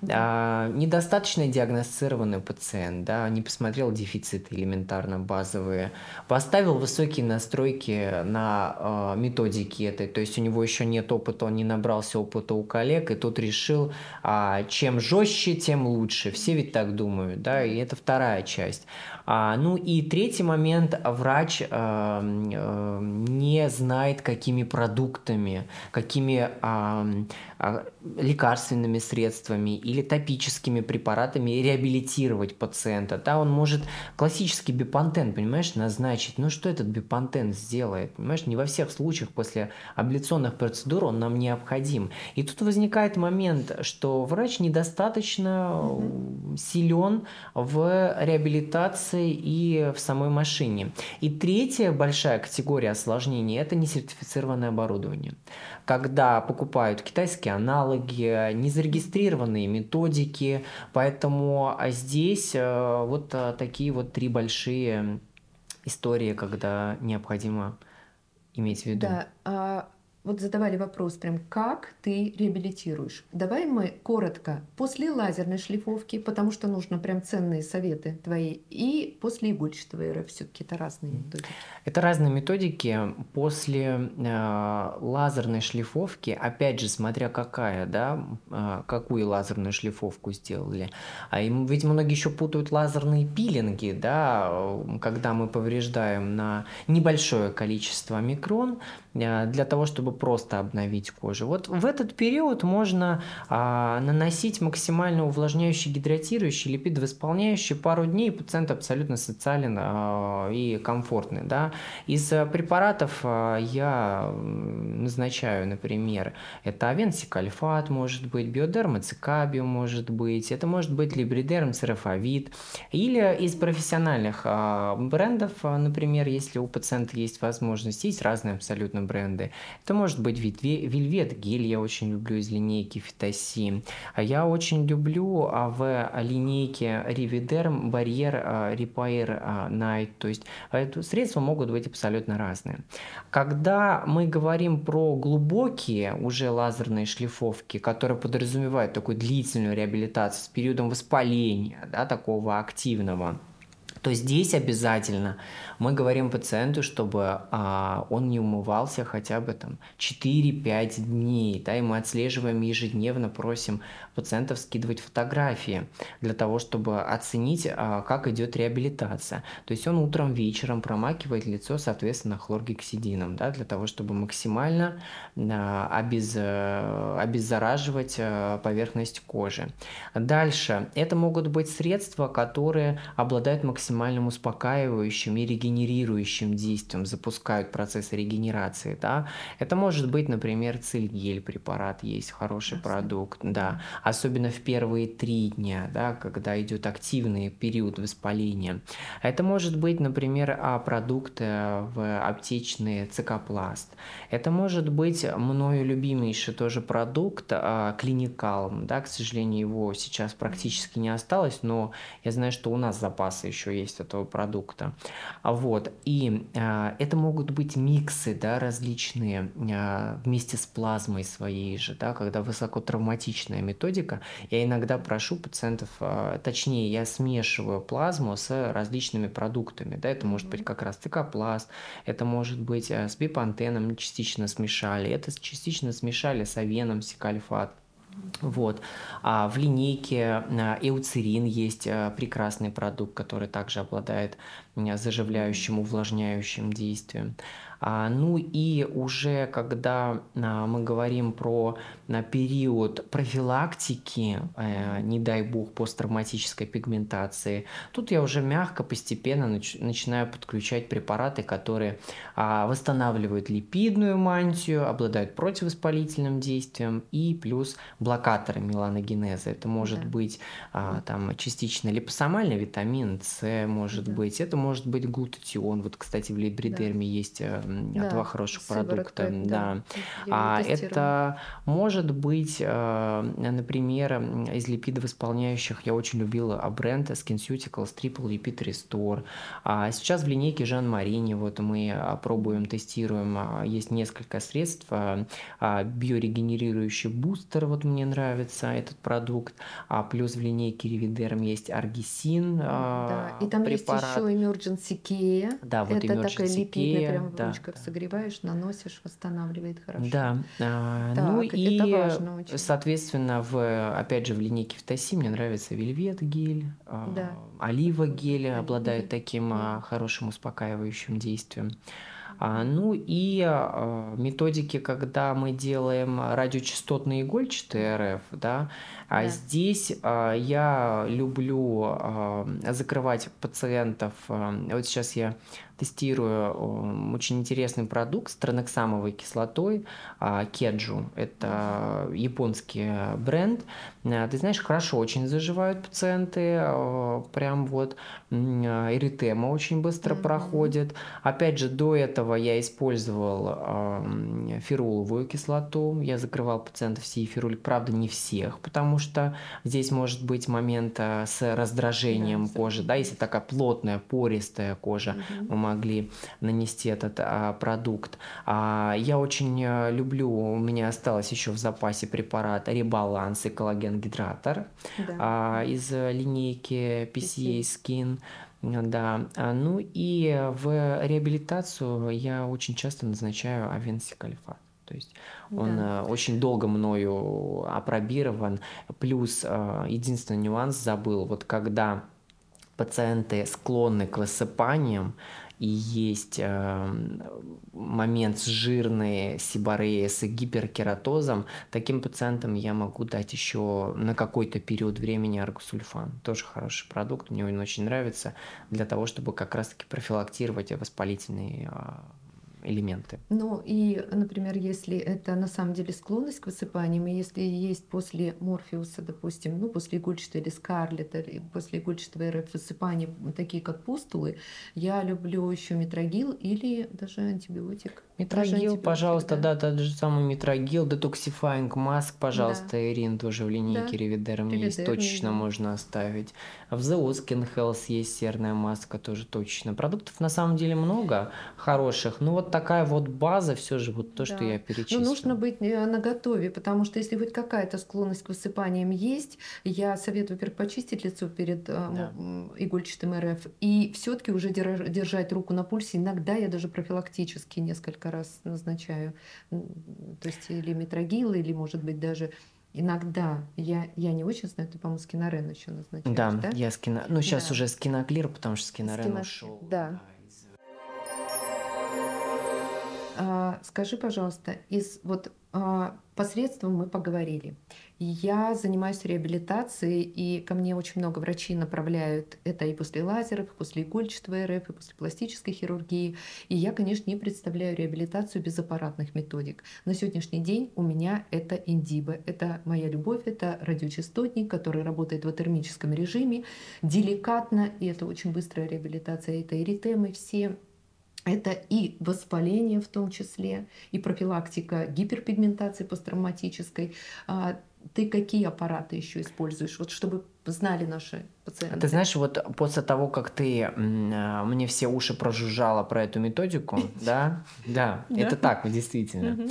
а, недостаточно диагностированный пациент, да, не посмотрел дефициты элементарно базовые, поставил высокие настройки на а, методики этой, то есть у него еще нет опыта, он не набрался опыта у коллег, и тут решил, а, чем жестче, тем лучше. Все ведь так думают, да, и это вторая часть. А, ну и третий момент, врач а, а, не знает, какими продуктами, какими а, а, лекарственными средствами или топическими препаратами реабилитировать пациента. Да, он может классический бипантен, понимаешь, назначить. Ну что этот бипантен сделает? Понимаешь, не во всех случаях после абляционных процедур он нам необходим. И тут возникает момент, что врач недостаточно силен в реабилитации и в самой машине. И третья большая категория осложнений – это несертифицированное оборудование. Когда покупают китайские аналоги, незарегистрированные методики. Поэтому а здесь э, вот э, такие вот три большие истории, когда необходимо иметь в виду. Да, а вот задавали вопрос прям, как ты реабилитируешь. Давай мы коротко, после лазерной шлифовки, потому что нужно прям ценные советы твои, и после игольчатого РФ все-таки это разные методики. Это разные методики. После э, лазерной шлифовки, опять же, смотря какая, да, э, какую лазерную шлифовку сделали. А им, ведь многие еще путают лазерные пилинги, да, когда мы повреждаем на небольшое количество микрон, э, для того, чтобы просто обновить кожу. Вот в этот период можно а, наносить максимально увлажняющий, гидратирующий, липидовосполняющий пару дней, пациент абсолютно социален а, и комфортный. Да? Из препаратов а, я назначаю, например, это авенсикальфат может быть, биодермацикабио может быть, это может быть либридерм церафовид, или из профессиональных а, брендов, а, например, если у пациента есть возможность, есть разные абсолютно бренды. Это может быть вельвет гель, я очень люблю из линейки Фитоси. А я очень люблю а, в линейке Reviderm барьер Repair Night, то есть средства могут быть абсолютно разные. Когда мы говорим про глубокие уже лазерные шлифовки, которые подразумевают такую длительную реабилитацию с периодом воспаления, да, такого активного, то здесь обязательно мы говорим пациенту, чтобы а, он не умывался хотя бы там 4-5 дней, да, и мы отслеживаем ежедневно, просим пациентов скидывать фотографии для того, чтобы оценить, а, как идет реабилитация. То есть он утром, вечером промакивает лицо, соответственно, хлоргексидином, да, для того, чтобы максимально а, обез, обеззараживать а, поверхность кожи. Дальше, это могут быть средства, которые обладают максимальным успокаивающим и регенерирующим действием запускают процесс регенерации, да, это может быть, например, цильгель препарат есть хороший Ясно. продукт, да, особенно в первые три дня, да, когда идет активный период воспаления. Это может быть, например, а, продукт в аптечный цикопласт. Это может быть мною любимейший тоже продукт а, клиникалм, да, к сожалению, его сейчас практически не осталось, но я знаю, что у нас запасы еще от этого продукта. Вот. И а, это могут быть миксы, да, различные а, вместе с плазмой своей же, да, когда высокотравматичная методика. Я иногда прошу пациентов, а, точнее, я смешиваю плазму с различными продуктами, да, это может быть как раз цикопласт, это может быть с бипантеном частично смешали, это частично смешали с авеном, сикальфат. Вот. А в линейке а, эуцерин есть а, прекрасный продукт, который также обладает заживляющим, увлажняющим действием. А, ну и уже когда а, мы говорим про на период профилактики, э, не дай бог, посттравматической пигментации, тут я уже мягко, постепенно начинаю подключать препараты, которые а, восстанавливают липидную мантию, обладают противовоспалительным действием и плюс блокаторы меланогенеза. Это может да. быть там частично липосомальный витамин С, может да. быть, это может быть глутатион. Вот, кстати, в либридерме да. есть э, да, два хороших продукта. Да. А это может быть, э, например, из липидовосполняющих я очень любила бренд SkinCeuticals Triple Lipid Restore. А сейчас в линейке Жан Марини вот мы пробуем, тестируем, а, есть несколько средств. А, а, биорегенерирующий бустер, вот мне нравится этот продукт. А плюс в линейке Reviderm есть аргисин. Да, и там препарат. есть еще Emergency Care. Да, вот Это Emergency такая липидная, Care, прям да, ручках да. согреваешь, наносишь, восстанавливает хорошо. Да. а, Так, ну это и, важно очень. соответственно, в, опять же, в линейке Фтоси мне нравится вельвет гель, а, Да. олива гель обладает таким а, хорошим успокаивающим действием. А, ну и а, методики, когда мы делаем радиочастотные игольчатые РФ, да, Да. здесь а, я люблю а, закрывать пациентов. а, Вот сейчас я тестирую очень интересный продукт с транексамовой кислотой а, Кеджу. Это японский бренд. А, Ты знаешь, хорошо очень заживают пациенты. а, Прям вот а, эритема очень быстро Мгм. проходит. Опять же, до этого я использовал а, фируловую кислоту. Я закрывал пациентов сиефирулик, правда, не всех, потому что здесь может быть момент а, с раздражением Да, кожи, да, если такая плотная, пористая кожа, Мгм. мы могли нанести этот а, продукт. А, я очень а, люблю, у меня осталось еще в запасе препарат Ребаланс и коллаген-гидратор Да. а, из э, линейки PCA Skin. Да, А, ну и в реабилитацию я очень часто назначаю авенсикальфат. То есть он Да. э, очень долго мною апробирован. Плюс э, единственный нюанс забыл, вот когда пациенты склонны к высыпаниям и есть э, момент с жирной сибореей с гиперкератозом, таким пациентам я могу дать еще на какой-то период времени аргосульфан. Тоже хороший продукт, мне он очень нравится для того, чтобы как раз-таки профилактировать воспалительные а, элементы. Ну и, например, если это на самом деле склонность к высыпаниям, и если есть после морфеуса, допустим, ну после игольчатого или скарлета, или после игольчатого РФ высыпания, такие как пустулы, я люблю еще метрогил или даже антибиотик. Даже Метрогил, антибиотик, пожалуйста, да, тот же самый метрогил, детоксифайинг маск, пожалуйста, Да. Ирин тоже в линейке Да. Ревидерм есть, точечно да. можно оставить. В The Skin Health есть серная маска, тоже точно. Продуктов на самом деле много хороших, но вот такая вот база, все же вот то, что Да. я Но перечислил. нужно быть э, наготове, потому что если хоть какая-то склонность к высыпаниям есть, я советую, во-первых, почистить лицо перед э, Да. игольчатым РФ и все-таки уже держ- держать руку на пульсе. Иногда я даже профилактически несколько раз назначаю. То есть или метрогил, или, может быть, даже иногда, я, я не очень знаю, ты, по-моему, скинорен еще назначаешь, Да, да? я скина... Ну, сейчас Да. уже скиноклир, потому что скинорен Скино- ушел. да. из- скажи, пожалуйста, из вот а, посредством мы поговорили. Я занимаюсь реабилитацией, и ко мне очень много врачей направляют это и после лазеров, и после игольчатого РФ, и после пластической хирургии. И я, конечно, не представляю реабилитацию без аппаратных методик. На сегодняшний день у меня это индиба. Это моя любовь, это радиочастотник, который работает в термическом режиме, деликатно, и это очень быстрая реабилитация. Это эритемы все это и воспаление в том числе, и профилактика гиперпигментации посттравматической. А, ты какие аппараты еще используешь, вот чтобы знали наши пациенты? Ты знаешь, вот после того, как ты а, мне все уши прожужжала про эту методику, да, да, это так, действительно.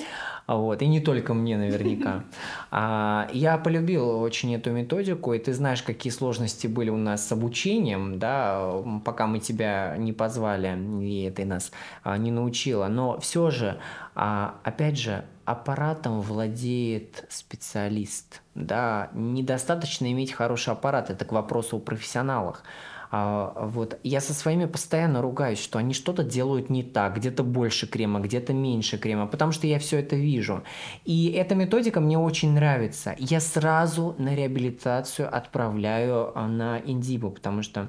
Вот, и не только мне наверняка. А, я полюбил очень эту методику, и ты знаешь, какие сложности были у нас с обучением, да, пока мы тебя не позвали, и ты нас а, не научила. Но все же, опять же, аппаратом владеет специалист. Да, недостаточно иметь хороший аппарат, это к вопросу о профессионалах. А, вот. Я со своими постоянно ругаюсь, что они что-то делают не так, где-то больше крема, где-то меньше крема, потому что я все это вижу. И эта методика мне очень нравится. Я сразу на реабилитацию отправляю а, на Индибу, потому что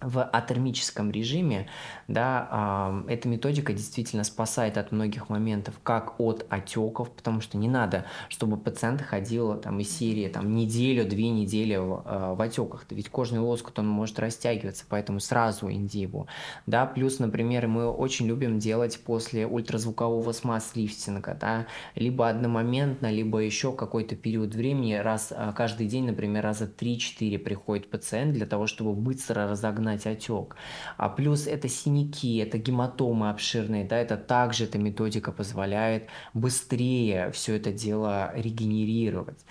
в атермическом режиме, да, э, эта методика действительно спасает от многих моментов, как от отеков, потому что не надо, чтобы пациент ходил там из серии там неделю, две недели в, э, в отеках, ведь кожный лоскут он может растягиваться, поэтому сразу индиву, да, плюс, например, мы очень любим делать после ультразвукового смаз-лифтинга, да, либо одномоментно, либо еще какой-то период времени, раз э, каждый день, например, раза 3-4 приходит пациент для того, чтобы быстро разогнать разогнать отек. А плюс это синяки, это гематомы обширные, да, это также эта методика позволяет быстрее все это дело регенерировать.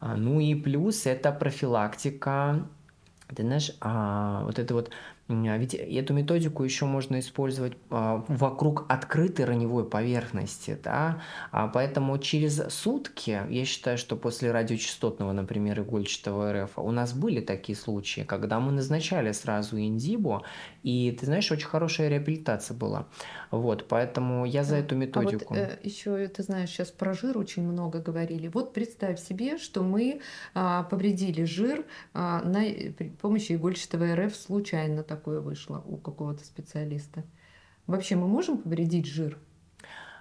А, ну и плюс это профилактика ты знаешь, а, вот это вот ведь эту методику еще можно использовать а, вокруг открытой раневой поверхности, да, а поэтому через сутки, я считаю, что после радиочастотного, например, игольчатого РФ, у нас были такие случаи, когда мы назначали сразу индибу, и ты знаешь, очень хорошая реабилитация была. Вот, поэтому я за эту методику. А вот, э, еще, ты знаешь, сейчас про жир очень много говорили. Вот представь себе, что мы а, повредили жир а, на, при помощи игольчатого РФ случайно такое вышло у какого-то специалиста. Вообще мы можем повредить жир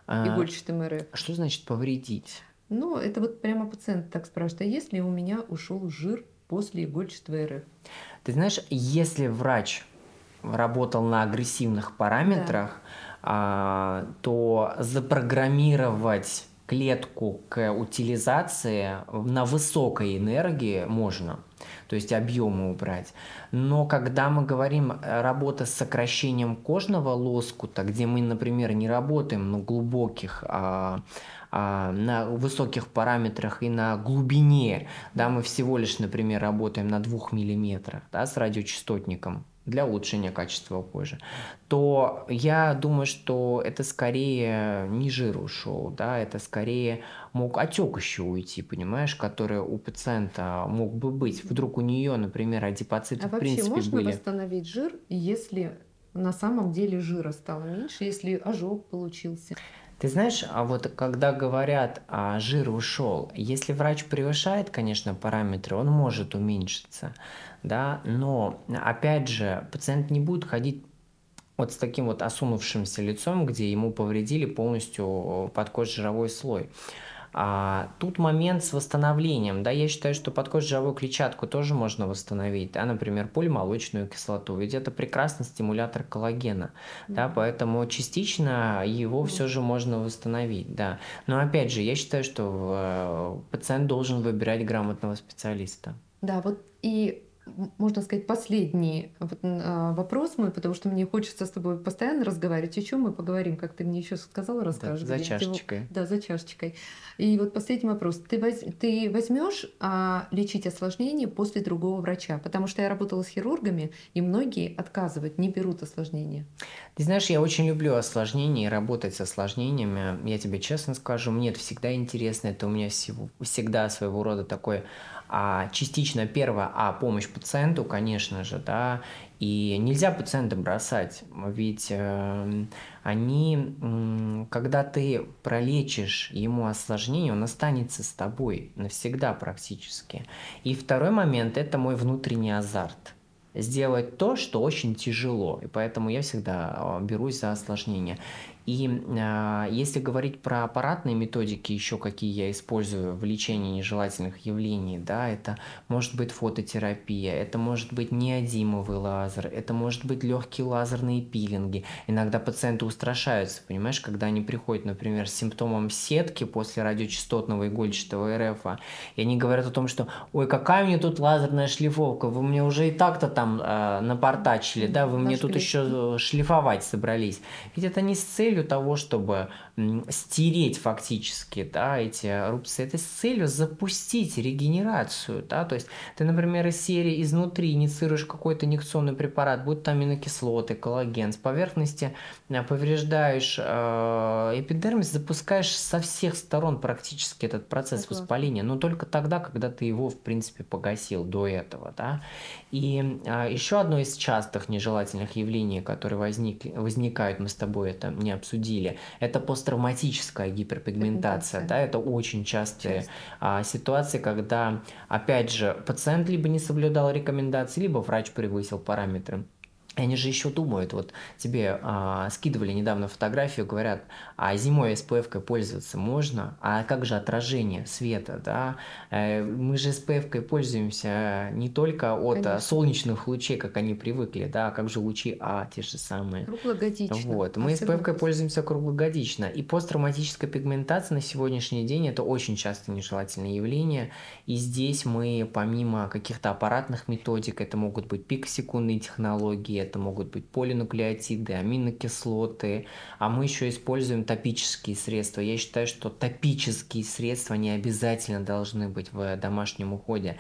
а, игольчатым РФ? Что значит повредить? Ну, это вот прямо пациент так спрашивает, а если у меня ушел жир после игольчатого РФ? Ты знаешь, если врач работал на агрессивных параметрах, да. а, то запрограммировать клетку к утилизации на высокой энергии можно то есть объемы убрать. Но когда мы говорим э, работа с сокращением кожного лоскута, где мы, например, не работаем на глубоких а, а, на высоких параметрах и на глубине, да, мы всего лишь, например, работаем на 2 мм да, с радиочастотником, для улучшения качества кожи, то я думаю, что это скорее не жир ушел, да, это скорее мог отек еще уйти, понимаешь, который у пациента мог бы быть. Вдруг у нее, например, адипоциты а в принципе можно были. восстановить жир, если на самом деле жира стало меньше, если ожог получился? Ты знаешь, а вот когда говорят, а жир ушел, если врач превышает, конечно, параметры, он может уменьшиться, да, но опять же, пациент не будет ходить вот с таким вот осунувшимся лицом, где ему повредили полностью подкожировой слой. А, тут момент с восстановлением, да, я считаю, что подкожировую клетчатку тоже можно восстановить, да, например, полимолочную кислоту, ведь это прекрасный стимулятор коллагена, mm-hmm. да, поэтому частично его mm-hmm. все же можно восстановить, да. Но опять же, я считаю, что э, пациент должен выбирать грамотного специалиста. Да, вот и можно сказать, последний а, вопрос мой, потому что мне хочется с тобой постоянно разговаривать. О чем мы поговорим, как ты мне еще сказала, расскажешь. Да, за чашечкой. Да, за чашечкой. И вот последний вопрос. Ты, воз... ты возьмешь а, лечить осложнения после другого врача? Потому что я работала с хирургами, и многие отказывают, не берут осложнения. Ты знаешь, я очень люблю осложнения и работать с осложнениями. Я тебе честно скажу, мне это всегда интересно. Это у меня всего, всегда своего рода такой а частично первое, а помощь пациенту, конечно же, да, и нельзя пациента бросать, ведь э, они, э, когда ты пролечишь ему осложнение, он останется с тобой навсегда практически. И второй момент – это мой внутренний азарт сделать то, что очень тяжело. И поэтому я всегда а, берусь за осложнение. И э, если говорить про аппаратные методики, еще какие я использую в лечении нежелательных явлений, да, это может быть фототерапия, это может быть неодимовый лазер, это может быть легкие лазерные пилинги. Иногда пациенты устрашаются, понимаешь, когда они приходят, например, с симптомом сетки после радиочастотного игольчатого РФ, и они говорят о том, что ой, какая у меня тут лазерная шлифовка, вы мне уже и так-то там э, напортачили, да, вы мне тут еще шлифовать собрались. Ведь это не с целью того, чтобы стереть фактически да, эти рубцы, это с целью запустить регенерацию. Да? То есть ты, например, из серии изнутри инициируешь какой-то инъекционный препарат, будь то аминокислоты, коллаген, с поверхности э, повреждаешь э, эпидермис, запускаешь со всех сторон практически этот процесс Согласна. воспаления, но только тогда, когда ты его, в принципе, погасил до этого. Да? И э, еще одно из частых нежелательных явлений, которые возник, возникают, мы с тобой это не обсудили, это посттравматическая гиперпигментация. Да, это очень частые Часто. а, ситуации, когда, опять же, пациент либо не соблюдал рекомендации, либо врач превысил параметры. Они же еще думают, вот тебе а, скидывали недавно фотографию, говорят, а зимой SPF-кой пользоваться можно, а как же отражение света, да? Э, мы же SPF-кой пользуемся не только от Конечно. солнечных лучей, как они привыкли, да, а как же лучи А, те же самые. Круглогодично. Вот, мы SPF-кой пользуемся круглогодично. И посттравматическая пигментация на сегодняшний день это очень часто нежелательное явление. И здесь мы, помимо каких-то аппаратных методик, это могут быть пикосекундные технологии, это могут быть полинуклеотиды, аминокислоты, а мы еще используем топические средства. Я считаю, что топические средства не обязательно должны быть в домашнем уходе.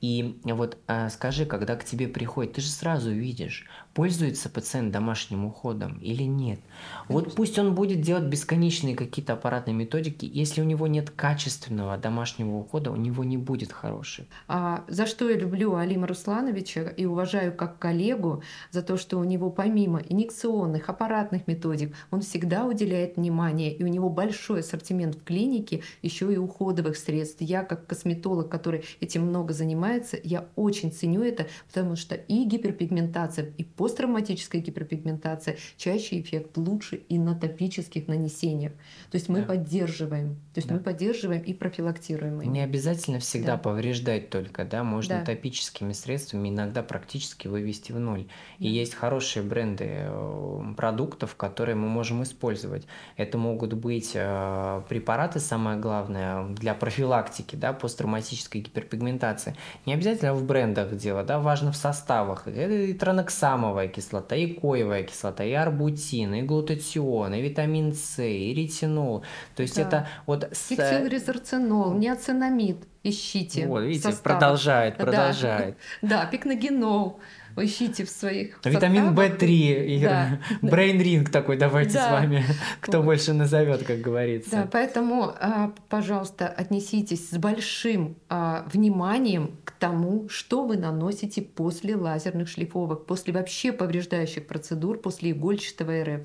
И вот а, скажи, когда к тебе приходит, ты же сразу видишь, пользуется пациент домашним уходом или нет. Вот пусть он будет делать бесконечные какие-то аппаратные методики, если у него нет качественного домашнего ухода, у него не будет хороший. А, за что я люблю Алима Руслановича и уважаю как коллегу, за то, что у него помимо инъекционных, аппаратных методик, он всегда уделяет внимание, и у него большой ассортимент в клинике, еще и уходовых средств. Я как косметолог, который этим много занимается, я очень ценю это, потому что и гиперпигментация, и по посттравматическая гиперпигментация, чаще эффект лучше и на топических нанесениях. То есть мы да. поддерживаем, то есть да. мы поддерживаем и профилактируем. Не обязательно всегда да. повреждать только, да, можно да. топическими средствами иногда практически вывести в ноль. Да. И есть хорошие бренды э, продуктов, которые мы можем использовать. Это могут быть э, препараты, самое главное, для профилактики, да, посттравматической гиперпигментации. Не обязательно в брендах дело, да, важно в составах. Это и транексамовая кислота, и коевая кислота, и арбутин, и глутатион, и витамин С, и ретинол. То есть да. это вот... Пиктилрезорцинол, неоцинамид, ищите. Вот, видите, продолжает, продолжает. Да, да пикногенол ищите в своих Витамин В3, да. Brain Ring такой давайте да. с вами, кто вот. больше назовет, как говорится. Да, поэтому, а, пожалуйста, отнеситесь с большим а, вниманием к тому, что вы наносите после лазерных шлифовок, после вообще повреждающих процедур, после игольчатого РФ.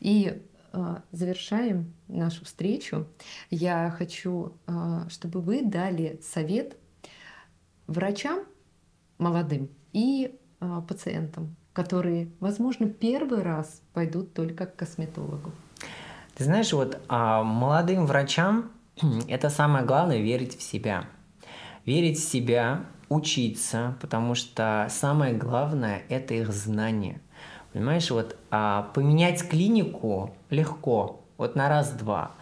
И а, завершаем нашу встречу. Я хочу, чтобы вы дали совет врачам молодым и а, пациентам, которые, возможно, первый раз пойдут только к косметологу. Ты знаешь, вот а, молодым врачам это самое главное верить в себя. Верить в себя, учиться, потому что самое главное это их знание. Понимаешь, вот а, поменять клинику легко, вот на раз-два.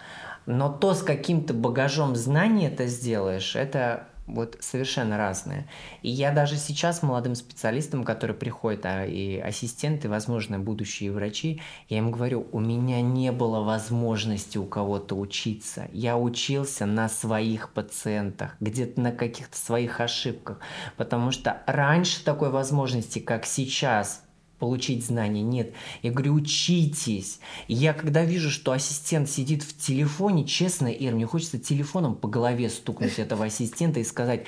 Но то, с каким то багажом знаний это сделаешь, это вот совершенно разные. И я даже сейчас молодым специалистам, которые приходят, а, и ассистенты, возможно, будущие врачи, я им говорю, у меня не было возможности у кого-то учиться. Я учился на своих пациентах, где-то на каких-то своих ошибках. Потому что раньше такой возможности, как сейчас, получить знания. Нет. Я говорю, учитесь. И я когда вижу, что ассистент сидит в телефоне, честно, Ир, мне хочется телефоном по голове стукнуть этого ассистента и сказать,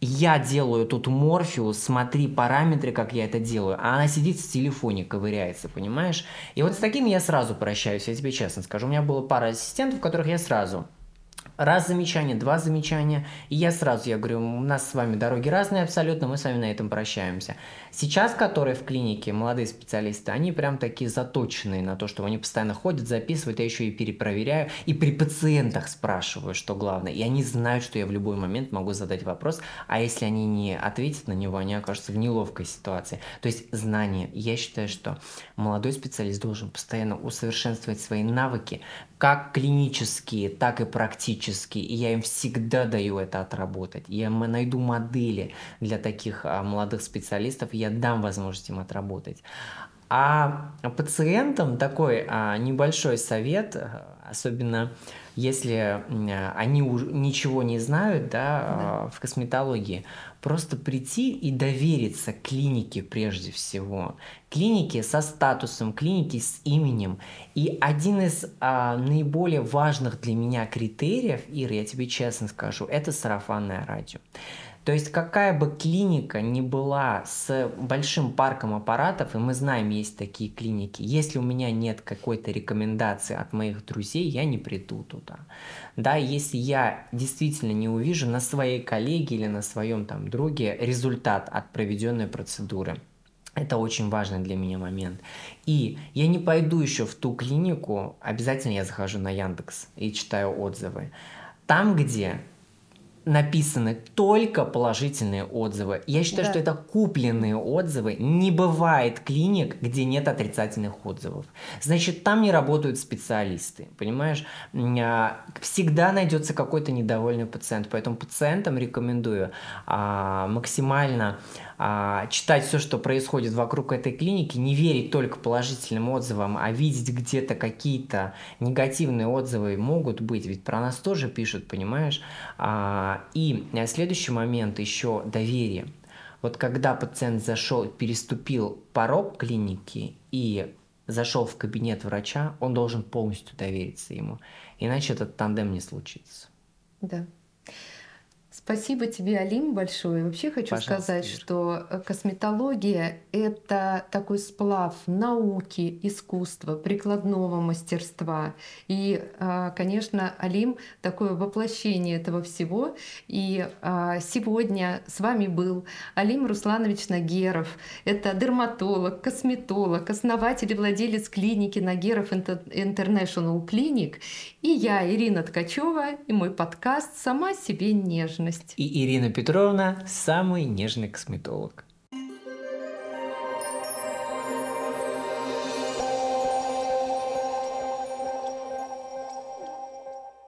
я делаю тут морфию, смотри параметры, как я это делаю. А она сидит в телефоне, ковыряется, понимаешь? И вот с такими я сразу прощаюсь, я тебе честно скажу. У меня было пара ассистентов, которых я сразу Раз замечание, два замечания, и я сразу, я говорю, у нас с вами дороги разные абсолютно, мы с вами на этом прощаемся. Сейчас, которые в клинике, молодые специалисты, они прям такие заточенные на то, что они постоянно ходят, записывают, я еще и перепроверяю, и при пациентах спрашиваю, что главное, и они знают, что я в любой момент могу задать вопрос, а если они не ответят на него, они окажутся в неловкой ситуации. То есть знание. Я считаю, что молодой специалист должен постоянно усовершенствовать свои навыки, как клинические, так и практические. И я им всегда даю это отработать. Я найду модели для таких а, молодых специалистов, и я дам возможность им отработать. А пациентам такой а, небольшой совет, особенно если они ничего не знают да, да. А, в косметологии, просто прийти и довериться клинике прежде всего. Клинике со статусом, клинике с именем. И один из а, наиболее важных для меня критериев, Ира, я тебе честно скажу, это сарафанное радио. То есть какая бы клиника ни была с большим парком аппаратов, и мы знаем, есть такие клиники, если у меня нет какой-то рекомендации от моих друзей, я не приду туда. Да, если я действительно не увижу на своей коллеге или на своем там друге результат от проведенной процедуры. Это очень важный для меня момент. И я не пойду еще в ту клинику, обязательно я захожу на Яндекс и читаю отзывы. Там, где написаны только положительные отзывы. Я считаю, да. что это купленные отзывы. Не бывает клиник, где нет отрицательных отзывов. Значит, там не работают специалисты, понимаешь? А, всегда найдется какой-то недовольный пациент, поэтому пациентам рекомендую а, максимально а, читать все, что происходит вокруг этой клиники, не верить только положительным отзывам, а видеть где-то какие-то негативные отзывы могут быть, ведь про нас тоже пишут, понимаешь? А, и следующий момент еще доверие. Вот когда пациент зашел, переступил порог клиники и зашел в кабинет врача, он должен полностью довериться ему, иначе этот тандем не случится. Да. Спасибо тебе, Алим, большое. Вообще хочу Пожалуйста, сказать, Ира. что э, косметология — это такой сплав науки, искусства, прикладного мастерства. И, а, конечно, Алим — такое воплощение этого всего. И а, сегодня с вами был Алим Русланович Нагеров. Это дерматолог, косметолог, основатель и владелец клиники Нагеров International Clinic. И я, Ирина Ткачева, и мой подкаст «Сама себе нежность». И Ирина Петровна – самый нежный косметолог.